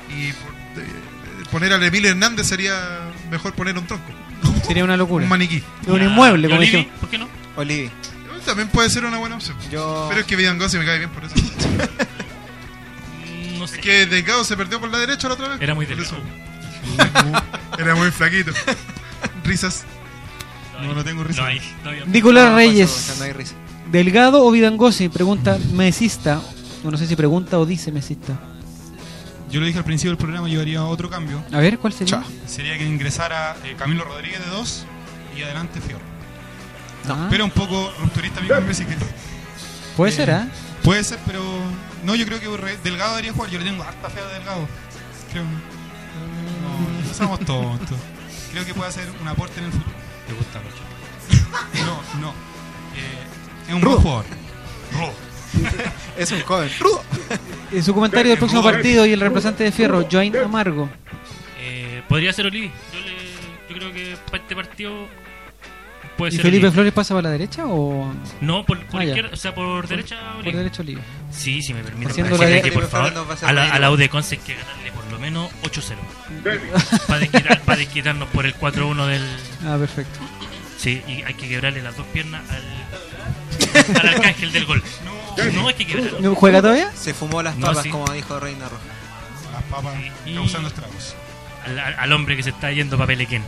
Y por- de- poner al Emilio Hernández sería mejor poner un tronco. Sería una locura. Un maniquí. Un inmueble, como dijeron. ¿Por qué no? Olivi. También puede ser una buena opción. Yo. Pero es que Vidan Gossi me cae bien por eso. [laughs] No Es sé. que Delgado se perdió por la derecha la otra vez. Era muy delgado. eso. Era muy flaquito. Risas. No, no tengo risa. No hay, no hay. Nicolás No, Reyes. no. ¿Delgado o Vidangosi? Pregunta Mesista. O no sé si pregunta o dice Mesista. Yo lo dije al principio del programa, yo haría otro cambio. A ver, ¿cuál sería? Sería que ingresara eh, Camilo Rodríguez de 2 y adelante Fior. Ah, Pero un poco rupturista mi cambio, así que. puede eh, ser, ¿ah? Puede ser, pero. No, yo creo que Delgado debería jugar. Yo le tengo harta fea a Delgado. Creo. No, no somos tontos. Creo que puede hacer un aporte en el futuro. ¿Te gusta mucho? No, no. Eh, es un buen jugador. [laughs] Es un joven. Rudo. En su comentario del próximo partido y el reemplazante de Fierro, Joain Amargo. Eh, podría ser Olivi. Yo, le, yo creo que para este partido puede ¿Y ser Felipe. Flores pasa para la derecha o No, por, por Ah, ya. izquierda, o sea, por derecha por Olivi. derecha Oliva? Sí, sí, me permite. La- que, por favor, a la, a la. UD Conce hay que ganarle por lo menos 8-0. [laughs] Para desquitar, para desquitarnos por el 4-1 del... Ah, perfecto. Sí, y hay que quebrarle las dos piernas al, al arcángel del gol. No, hay que quebrarlo. ¿No ¿Juega todavía? Se fumó las No, papas, sí. como dijo Reina Roja. Las papas Y- causando estragos. Al, al- al hombre que se está yendo para Pelequén.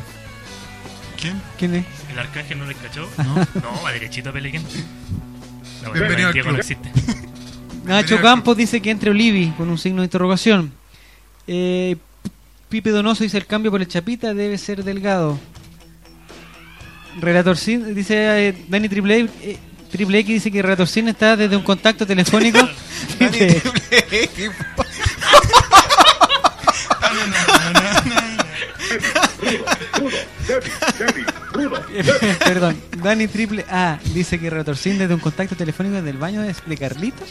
¿Quién? ¿Quién es? ¿El arcángel no le cachó? [laughs] No. No, va derechito a Pelequén. [laughs] No, [laughs] Bienvenido al Diego club. no existe. Nacho Campos dice que entre Olivi con un signo de interrogación. Eh, Pipe Donoso dice el cambio por el Chapita debe ser delgado. Relator Sin dice eh, Dani Triple, eh, Triple X dice que Relator Sin está desde un contacto telefónico. Dice- [laughs] Perdón, Dani Triple A dice que Relator Sin desde un contacto telefónico desde el baño de, Carlitos.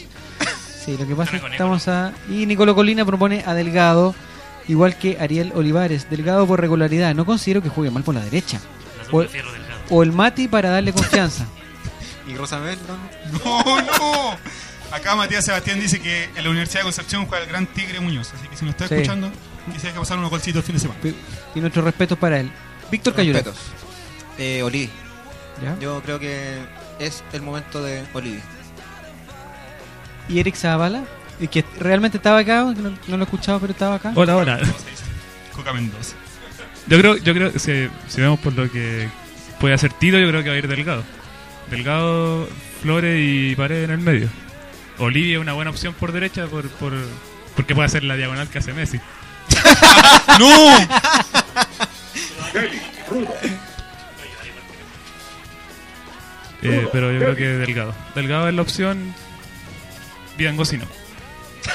Sí, lo que pasa es que estamos a. Y Nicolo Colina propone a Delgado, igual que Ariel Olivares. Delgado por regularidad. No considero que juegue mal por la derecha. O, el Mati para darle confianza. [laughs] ¿Y Rosamel? ¿dónde? No, no. Acá Matías Sebastián dice que en la Universidad de Concepción juega el gran Tigre Muñoz. Así que si nos está Sí. escuchando, quisiera que pasar unos golcitos el fin de semana. Y nuestros respetos para él. Víctor. Respetos. Eh, Olivi. ¿Ya? Yo creo que es el momento de Olivi. Y Eric Zavala, y que realmente estaba acá, no, no lo he escuchado, pero estaba acá. Hola, hola. Coca Mendoza. Yo creo, yo creo si vemos por lo que puede hacer Tito, yo creo que va a ir Delgado. Delgado, Flores y Pared en el medio. Olivia es una buena opción por derecha por, por, porque puede hacer la diagonal que hace Messi. [laughs] ¡No! Eh, pero yo creo que Delgado. Delgado es la opción. Vidangosino.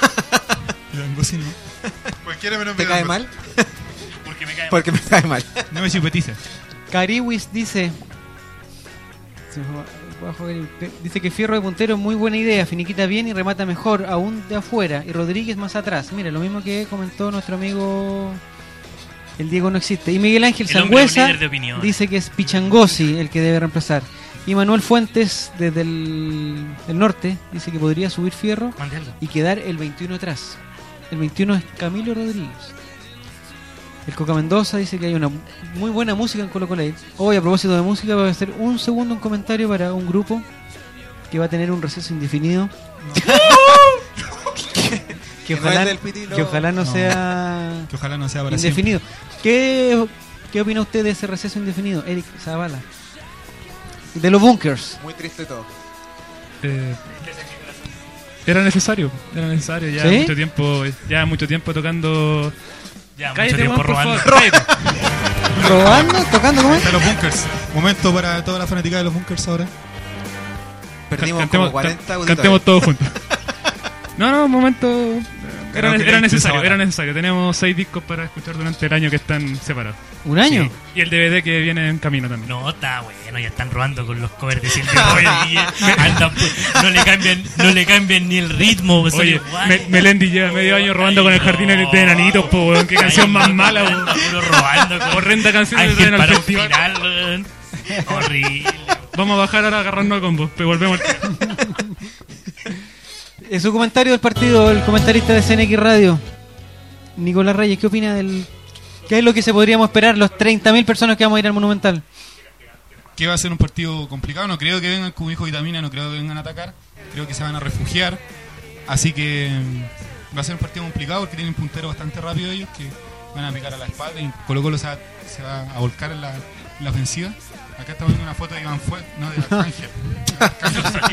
[laughs] Vidangosino. Cualquiera menos ¿Te cae mal? [laughs] Porque me cae Porque me cae mal. No me simpatiza. Cariwis dice. Dice que Fierro de puntero es muy buena idea, finiquita bien y remata mejor, aún de afuera. Y Rodríguez más atrás. Mira, lo mismo que comentó nuestro amigo. El Diego no existe. Y Miguel Ángel Sangüesa dice que es Pichangosi el que debe reemplazar. Y Manuel Fuentes, desde el, el norte, dice que podría subir Fierro y quedar el 21 atrás. El 21 es Camilo Rodríguez. El Coca Mendoza dice que hay una muy buena música en Colo Colo. Hoy, a propósito de música, voy a hacer un segundo un comentario para un grupo que va a tener un receso indefinido. [laughs] Que ojalá, del Pitilo. que ojalá no, No. sea Que ojalá no sea para indefinido. ¿Qué, ¿Qué opina usted de ese receso indefinido, Eric Zavala? De los bunkers. Muy triste todo. Eh, era necesario, era necesario. Ya ¿Sí? mucho tiempo, ya mucho tiempo tocando. Ya, Cállate, mucho tiempo robando. ¿Robando? ¿Tocando cómo es? De los bunkers. Momento para toda la fanática de los bunkers ahora. Perdimos Cantemos- como 40 can- auditores. Cantemos todos juntos. [laughs] No, no, un momento. eh, Era, necesario, era necesario. Tenemos seis discos para escuchar durante el año que están separados. ¿Un año? Sí. Y el DVD que viene en camino también. No, está bueno, ya están robando con los covers de Silvio Boy y andan, pues, no le cambian, no le cambian ni el ritmo, pues, Oye. Me- Melendi lleva medio año robando con el jardín de de enanitos, po, weón. Qué canción más mala, weón. Robando con Horrenda canción Ángel al para un festival. final, weón. Horrible. Vamos a bajar ahora a agarrarnos a combos, pero volvemos al. En su comentario del partido, el comentarista de CNX Radio, Nicolás Reyes, ¿qué opina del... ¿Qué es lo que se podríamos esperar los 30.000 personas que vamos a ir al Monumental? que va a ser un partido complicado. No creo que vengan como dijo Vitamina, no creo que vengan a atacar. Creo que se van a refugiar. Así que mm, va a ser un partido complicado porque tienen un puntero bastante rápido ellos que van a picar a la espalda y Colo Colo se va, se va a volcar en la ofensiva. Acá estamos viendo una foto de Iván Fuentes, no de Arcángel.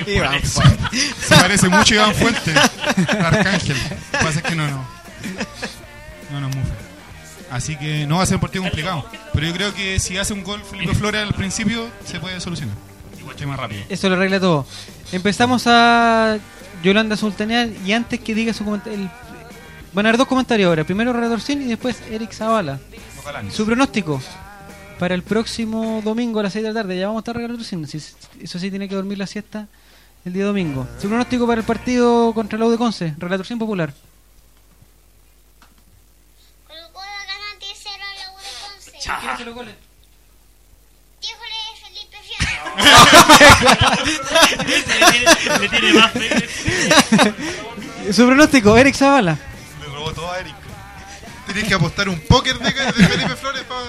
Iván. Fuentes. Se parece mucho a Iván Fuentes. Arcángel. Lo que pasa es que no, no. No nos mufa. Así que no va a ser un partido complicado. Pero yo creo que si hace un gol Felipe Flores al principio, se puede solucionar. Igual que más rápido. Eso lo arregla todo. Empezamos a Yolanda Sultanear y antes que diga su comentario... Van a haber dos comentarios ahora. Primero Redorcín y después Eric Zavala. Su pronóstico para el próximo domingo a las 6 de la tarde. Ya vamos a estar. Si- Eso sí, tiene que dormir la siesta el día domingo. Su pronóstico para el partido contra el Aude Conce. Relator popular. Colo Colo gana 10-0 a la U de Conce. ¿Quién hace los goles? Díjole Felipe Fierro. le, tiene, más [laughs] fe. Su pronóstico, Eric Zavala. Le robó todo a Eric. Tenés que apostar un póker de, de Felipe Flores para.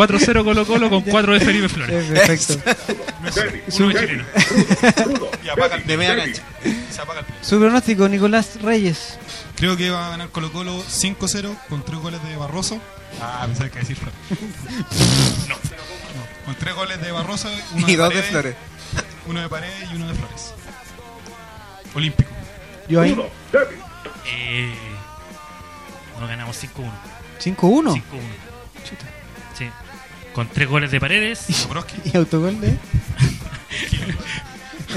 4-0 Colo Colo con 4 de Felipe Flores. Perfecto. [laughs] Uno de chileno. Y apaga el De media cancha. Se apaga el play. Su pronóstico, Nicolás Reyes. Creo que va a ganar Colo Colo 5-0 con 3 goles de Barroso. Ah, pensaba que decir Flores. [laughs] No. no. Con 3 goles de Barroso, uno Y de dos de Paredes, Flores. Uno de Paredes y uno de Flores. Olímpico. Yo ahí. Eh, nos ganamos 5-1. 5-1. 5-1. Sí. Con tres goles de paredes. Y [laughs] autogol de. [laughs]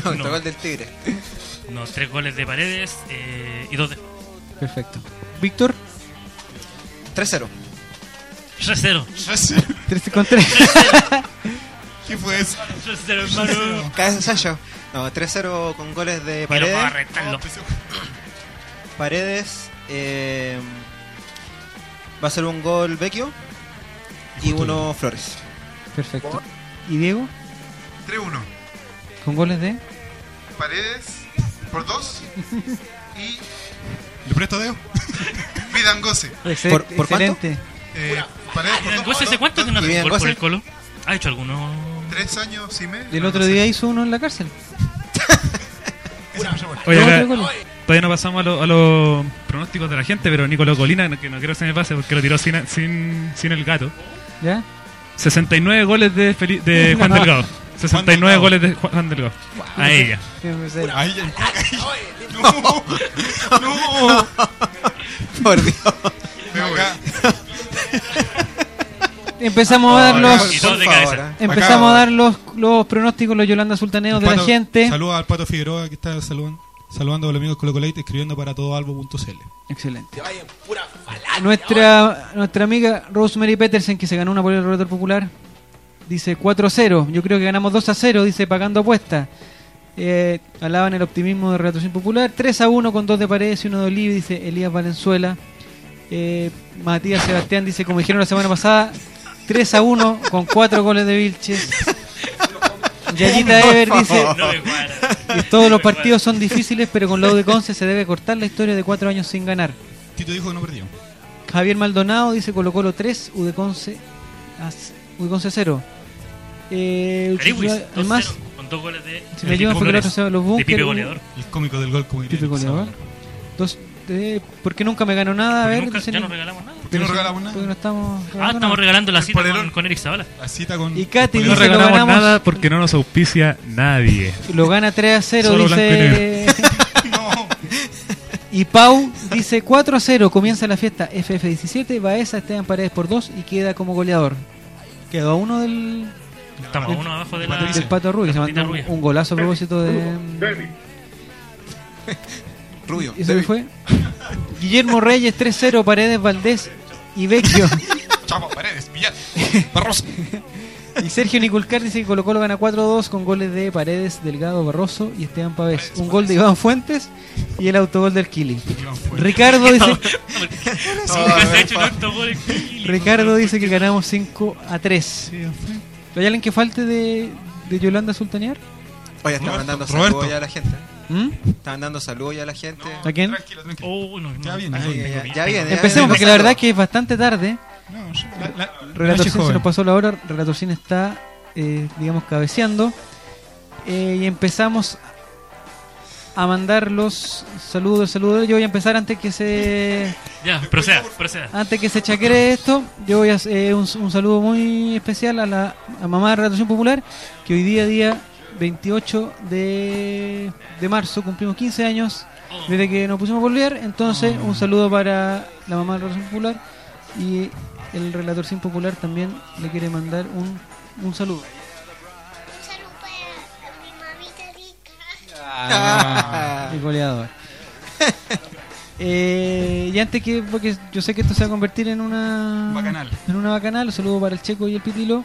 Autogol del Tigre. No, tres goles de paredes eh, y dos de. Perfecto. Víctor. 3-0. 3-0. 3 con 3. [laughs] ¿Qué fue eso? 3-0, hermano. No, 3-0 con goles de Pero Paredes. vamos a retarlo. Paredes. eh, va a ser un gol Vecchio y uno Flores. Perfecto. ¿Y Diego? 3-1. ¿Con goles de? Paredes por 2 [laughs] y ¿Le presto dedo? [laughs] Vidangose. ¿Por- por cuánto? Eh, Paredes por dos- ¿Hace cuánto que no ¿Y hace bien, gol por el Colo? ¿Ha hecho alguno? tres años y medio. El otro día hizo uno en la cárcel. [laughs] Oye, No, acá, todavía no pasamos a, lo- a los pronósticos de la gente, pero Nicolás Colina, que no quiero que se me pase porque lo tiró sin, sin, sin el gato. ¿Ya? 69 goles de, Feli- [laughs] de Juan. Delgado. 69 Delgado. goles de Ju- Juan Delgado. A ella. Ahí ya. No, no. Por Dios. Empezamos a dar los. De Por favor, cabeza. ¿eh? Empezamos a dar los, los pronósticos, los Yolanda Sultaneos de la Pato- gente. Saludos al Pato Figueroa que está saludando, saludando a los amigos Colo Colate, escribiendo para todoalbo.cl. Excelente. Nuestra, nuestra amiga Rosemary Petersen, que se ganó una por el relator popular, dice 4-0. Yo creo que ganamos 2-0, dice pagando apuestas. Eh, alaban el optimismo de Relator Popular. 3-1 con dos de Paredes y uno de Olive, dice Elías Valenzuela. Eh, Matías Sebastián dice, como dijeron la semana pasada, 3-1 con cuatro goles de Vilches. Yayita Ever dice, No todos los partidos son difíciles, pero con la U de Conce se debe cortar la historia de cuatro años sin ganar. Tito dijo que no perdió. Javier Maldonado dice Colo Colo 3, Udeconce, Udeconce 0. Eh, Ariwis, el más, 2-0, con dos goles de. si me ayudan fue que los De bunkers. Pipe goleador. El cómico del gol, como el goleador. Dos, eh, ¿Por qué nunca me ganó nada? A ver, nunca- ya no regalamos nada. ¿Por qué no regalamos nada? Porque no estamos Ah, regalando estamos nada. regalando la cita con, con Eric Zavala. La cita con. Y Katy No dice, lo regalamos ganamos. nada porque no nos auspicia nadie. Lo gana 3 a 0, Solo dice. No. [laughs] y Pau dice 4 a 0. Comienza la fiesta FF17. Baeza, Esteban Paredes por 2 y queda como goleador. Quedó a uno del, Estamos a uno abajo de la. del Pato Rubio. Se mandó un, un golazo a propósito de. Rubio. ¿Y se me fue? Guillermo Reyes 3-0, Paredes, Valdés y Vecchio. [laughs] Chavo, Paredes, Villar, Barroso. y Sergio Niculcar dice que Colo Colo gana 4-2 con goles de Paredes, Delgado, Barroso y Esteban Pavés. Un gol de Iván Fuentes y el autogol del Kili. Ricardo dice. [laughs] Ricardo dice que ganamos 5 a 3. ¿Hay alguien que falte de, de Yolanda Sultanear? Oye, está mandando Roberto. saludos ya a la gente. ¿Mm? Mandando saludos ya a la gente. ¿A quién? Tranquilo, tranquilo. Oh, no, no, Ya viene, no, ya ya- ya viene. Empecemos porque la verdad que es bastante tarde. No, yo- la, la, Relator Nachi Sin se nos pasó la hora, Relator Sin está, eh, digamos, cabeceando. Eh, y empezamos a mandar los saludos, saludos. Yo voy a empezar antes que se Ya, proceda, proceda. antes que se chaquere esto. Yo voy a hacer un, un saludo muy especial a la a mamá de Relación Popular, que hoy día, día 28 de, de marzo, cumplimos 15 años desde que nos pusimos a volver. Entonces, un saludo para la mamá de Relación Popular y el relator sin popular también le quiere mandar un, un saludo. Un saludo para mi mamita rica. Ah, [laughs] el goleador. Eh, y antes que, porque yo sé que esto se va a convertir en una Bacanal. en una bacanal, un saludo para el Checo y el Pitilo.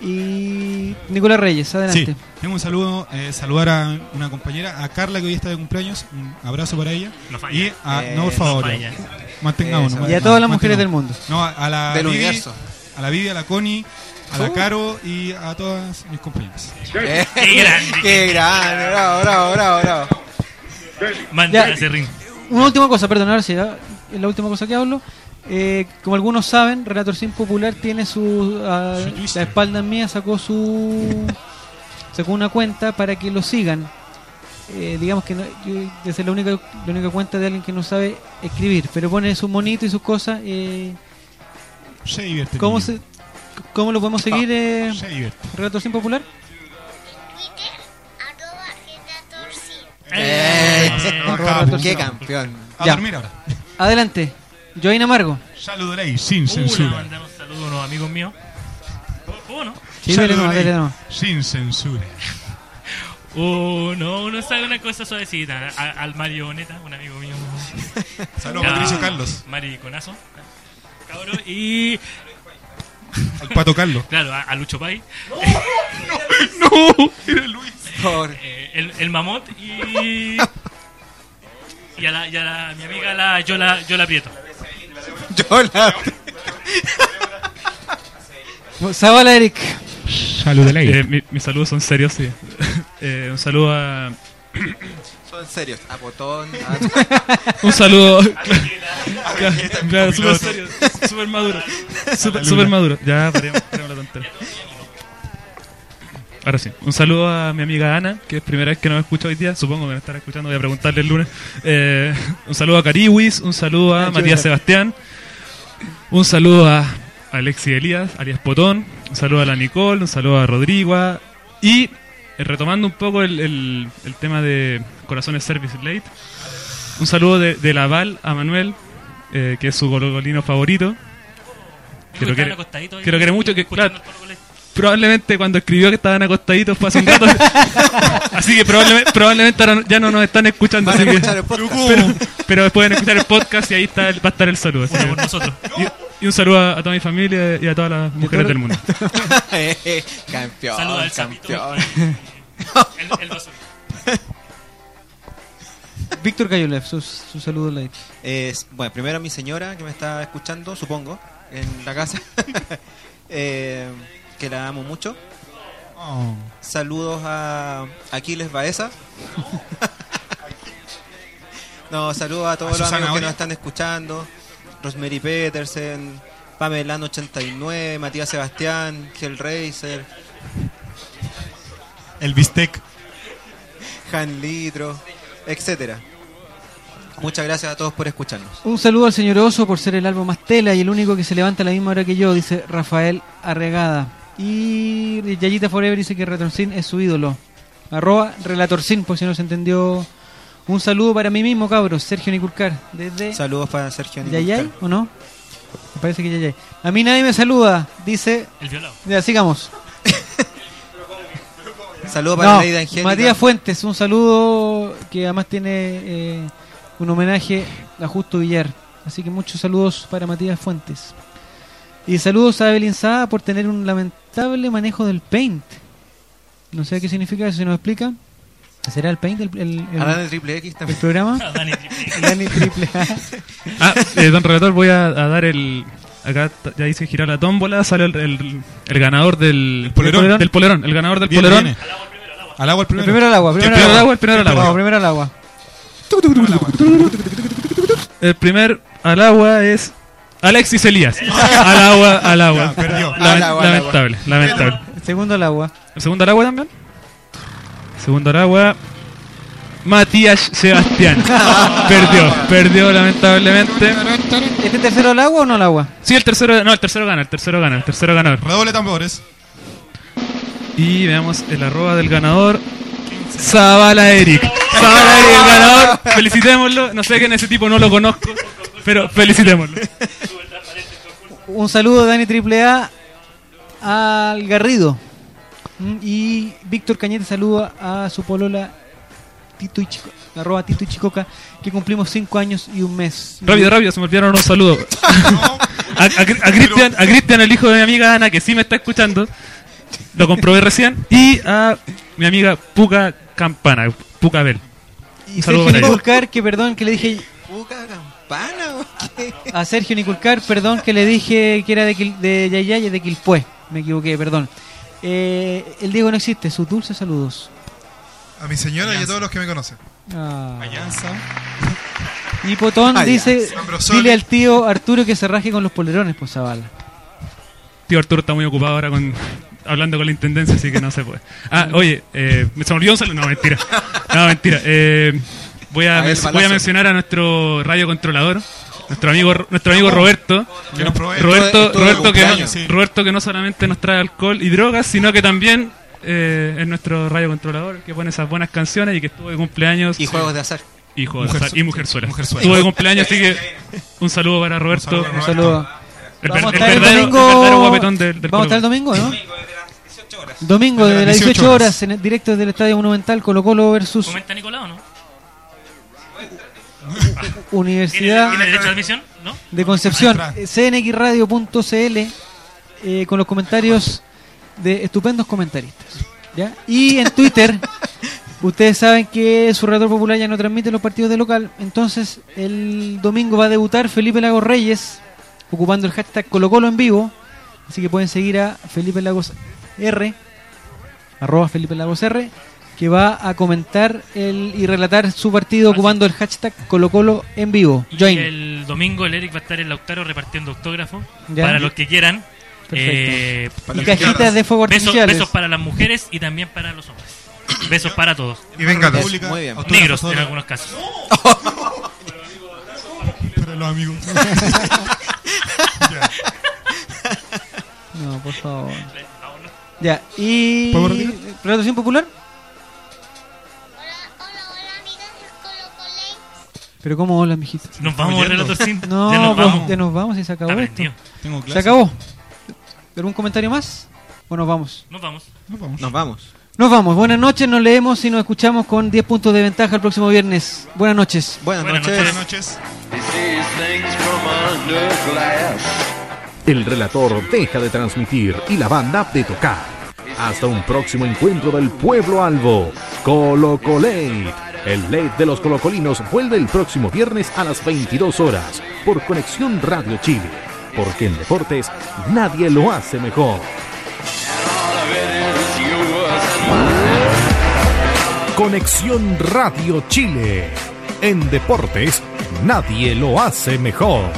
y Nicolás Reyes, adelante. Sí, tengo un saludo, eh, saludar a una compañera, a Carla que hoy está de cumpleaños, un abrazo para ella. No falla. Y a, Eh, no por favor, no falla. mantengámonos. Eso. Y a todas las mantengamos. mujeres del mundo. No, a, a la Del Vivi, universo. a la Vivi, a la Connie, a la Uh. Caro y a todas mis compañeras. Qué grande. Qué grande, bravo, bravo, bravo, bravo. Ya. ese ring. Una última cosa, perdón, ahora sí, ¿ah? es la última cosa que hablo. Eh, como algunos saben, Relator Sin Popular tiene su. a Su la espalda mía sacó su. sacó una cuenta para que lo sigan. Eh, digamos que no, yo- es la única, la única cuenta de alguien que no sabe escribir, pero pone sus monitos y sus cosas. Eh, Se divierte. ¿cómo, niño. se, ¿Cómo lo podemos seguir, eh, Se divierte. Relator Sin Popular? Qué sin. campeón. A Ya. dormir ahora. Adelante. Joaín Amargo. Saludoley, sin Uh, le censura. mandar un saludo a unos amigos míos. ¿Cómo no? Sí, dale nomás, Saludoley, dale nomás. Sin censura. Uno, uno sabe una cosa suavecita. A- al Marioneta, un amigo mío. Saludos, Ya, Patricio Carlos. Mariconazo. Cabrón. Y. Al Pato Carlos. Claro, a, a Lucho Pai. No, era Luis. Por- Eh, el, el mamot y. [laughs] Y a, la, y a la- mi amiga la Yola, Yola Prieto. Yo la- Zavala [laughs] Eric. Saludoley. Eh, mi- mis saludos son serios, sí. [laughs] Eh, un saludo a. [coughs] Son serios. A botón. [laughs] Un saludo. claro, súper serio, súper maduro. Súper maduro. Ya, paremos, paremos la tontería. Ahora sí, un saludo a mi amiga Ana, que es primera vez que nos escucha hoy día. Supongo que me estará escuchando, voy a preguntarle el lunes. Eh, un saludo a Cariwis, un saludo a Matías Sebastián, un saludo a Alexi Elías, alias Potón, un saludo a la Nicole, un saludo a Rodrigo. Y eh, retomando un poco el, el- el tema de Corazones Service Late, un saludo de, de la Val a Manuel, eh, que es su gololino favorito. Que lo quiere, que lo quiere mucho, que claro, probablemente cuando escribió que estaban acostaditos fue hace un rato. [laughs] así que probablemente, probablemente ahora ya no nos están escuchando. Van a así que- escuchar el podcast. [laughs] pero, pero pueden escuchar el podcast y ahí está, el- va a estar el saludo. así que- nosotros. y, y un saludo a, a toda mi familia y a todas las mujeres del mundo. [laughs] campeón. Saluda al campeón. El, el. Víctor Cayolev, su, su saludo bueno, primero a mi señora que me está escuchando, supongo, en la casa. Eh, que la amo mucho. Oh. Saludos a Aquiles Baeza. [laughs] no, saludos a todos A los amigos que nos están escuchando. Rosemary Petersen, Pamelano 89, Matías Sebastián, Hellraiser, El bistec. Han Litro, etcétera. Muchas gracias a todos por escucharnos. Un saludo al señor Oso por ser el albo más tela y el único que se levanta a la misma hora que yo, dice Rafael Arregada. Y Yayita Forever dice que Relatorcin es su ídolo. Arroba Relatorcin, por si no se entendió. Un saludo para mí mismo, cabros, Sergio Niculcar, desde Saludos para Sergio Yayay, Niculcar. ¿o no? Me parece que Yayay. A mí nadie me saluda, dice... El violado. Ya, sigamos. [laughs] Saludos para No, Leida Angélica. Matías Fuentes, un saludo que además tiene eh, un homenaje a Justo Villar. Así que muchos saludos para Matías Fuentes. Y saludos a Evelyn Saada por tener un lamentable manejo del paint. No sé qué significa eso, si nos explica. ¿Será el paint el, el, el- A Dani Triple X el también. programa? [laughs] A Dani Triple. Dani Triple A. [laughs] Ah, eh, don relator, voy a, a dar el. Acá ya hice girar la tómbola, sale el, el- el ganador del polerón. Del polerón, el ganador del Viene, polerón. viene. Al agua el El primero. primero al agua. El Primero primero al agua. el primero al agua. No, primero al agua. El primer al agua es Alexis Elías. [laughs] Al agua, al agua. Ya, perdió. Lament- Al agua, al agua. lamentable, lamentable. El segundo al agua. ¿El segundo al agua también? Segundo al agua. Matías Sebastián. [laughs] perdió, perdió lamentablemente. ¿Este tercero al agua o no al agua? Sí, el tercero, no, el tercero gana, el tercero gana, el tercero ganador. Redoble tambores. Y veamos el arroba del ganador. Zavala Eric. Zavala Eric, el ganador. Felicitémoslo. No sé quién es ese tipo, no lo conozco. Pero felicitémoslo. Un saludo Dani Triple A al Garrido. Mm, Y Víctor Cañete saluda a su polola Tito y Chico, arroba Tito y Chicoca, que cumplimos cinco años y un mes. Rápido, rápido, se me olvidaron unos saludos. [laughs] A, a, a Cristian, a Cristian, el hijo de mi amiga Ana, que sí me está escuchando. Lo comprobé recién. Y a mi amiga Puca Campana, Puca Bel. Y Sergio. Niculcar, que perdón que le dije ¿Puca campana o qué? a Sergio Niculcar, perdón que le dije que era de, Quil- de Yayay y de Quilpué. Me equivoqué, perdón. Eh, el Diego no existe, sus dulces saludos. A mi señora y a todos los que me conocen. Ah. Allanza. Y Potón dice, Ambrosoli. dile al tío Arturo que se raje con los polerones, pues Zavala. Tío Arturo está muy ocupado ahora con hablando con la intendencia, así que no se puede. Ah, oye, eh, me se me olvidó un saludo. No, mentira. No, mentira. Eh, voy, a, A ver, men- voy a mencionar a nuestro radio controlador. Nuestro amigo, nuestro amigo Roberto, Que nos provee. Roberto, de Roberto, que no, sí. Roberto que no solamente nos trae alcohol y drogas, sino que también eh, es nuestro radio controlador, que pone esas buenas canciones y que estuvo de cumpleaños Y juegos de azar. Hijo de Mujer azar su- y mujerzuela. mujerzuela. Estuvo de cumpleaños, así que un saludo para Roberto. saludo, Un saludo. El, Vamos el el verdadero, domingo. guapetón del, del Vamos a estar el domingo, ¿no? Domingo Desde de las las 18 18 horas, horas. en el directo del Estadio Monumental Colo Colo versus ¿Comenta Nicolás o no? ¿Tiene, Universidad tiene derecho de admisión? ¿No? de Concepción, cnxradio.cl eh, con los comentarios de estupendos comentaristas. ¿ya? Y en Twitter, [laughs] ustedes saben que su relator popular ya no transmite los partidos de local, entonces el domingo va a debutar Felipe Lagos Reyes ocupando el hashtag Colo Colo en vivo, así que pueden seguir a Felipe Lagos R, arroba Felipe Lagos R, que va a comentar el, y relatar su partido ocupando el hashtag Colo Colo en vivo. Y Join. el domingo el Eric va a estar en Lautaro repartiendo autógrafos para los que quieran. Perfecto. Eh, Y cajitas de fuego besos, artificiales. besos para las mujeres y también para los hombres. Besos para todos. Y venga, Muy bien. autógrafos Negros en algunos casos. Para los amigos. [laughs] No, por favor. Ya, y. ¿Relación popular? Pero ¿cómo hola, mijito? Nos vamos, yendo. relator sin. No, ya nos pues, vamos. ya nos vamos y se acabó esto. Tengo Se clase. acabó. ¿Algún comentario más? ¿O nos vamos? Nos vamos. Nos vamos. Nos vamos. Nos vamos. Buenas noches, nos leemos y nos escuchamos con 10 puntos de ventaja el próximo viernes. Buenas noches. Buenas, Buenas noches. Buenas noches. El relator deja de transmitir y la banda de tocar. Hasta un próximo encuentro del pueblo albo. Colo Colate. El late de los colocolinos vuelve el próximo viernes a las 22 horas por Conexión Radio Chile. Porque en deportes nadie lo hace mejor. Conexión Radio Chile. En deportes nadie lo hace mejor.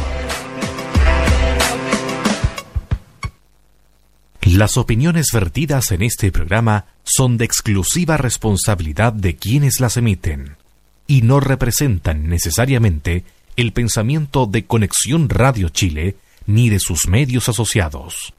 Las opiniones vertidas en este programa son de exclusiva responsabilidad de quienes las emiten y no representan necesariamente el pensamiento de Conexión Radio Chile ni de sus medios asociados.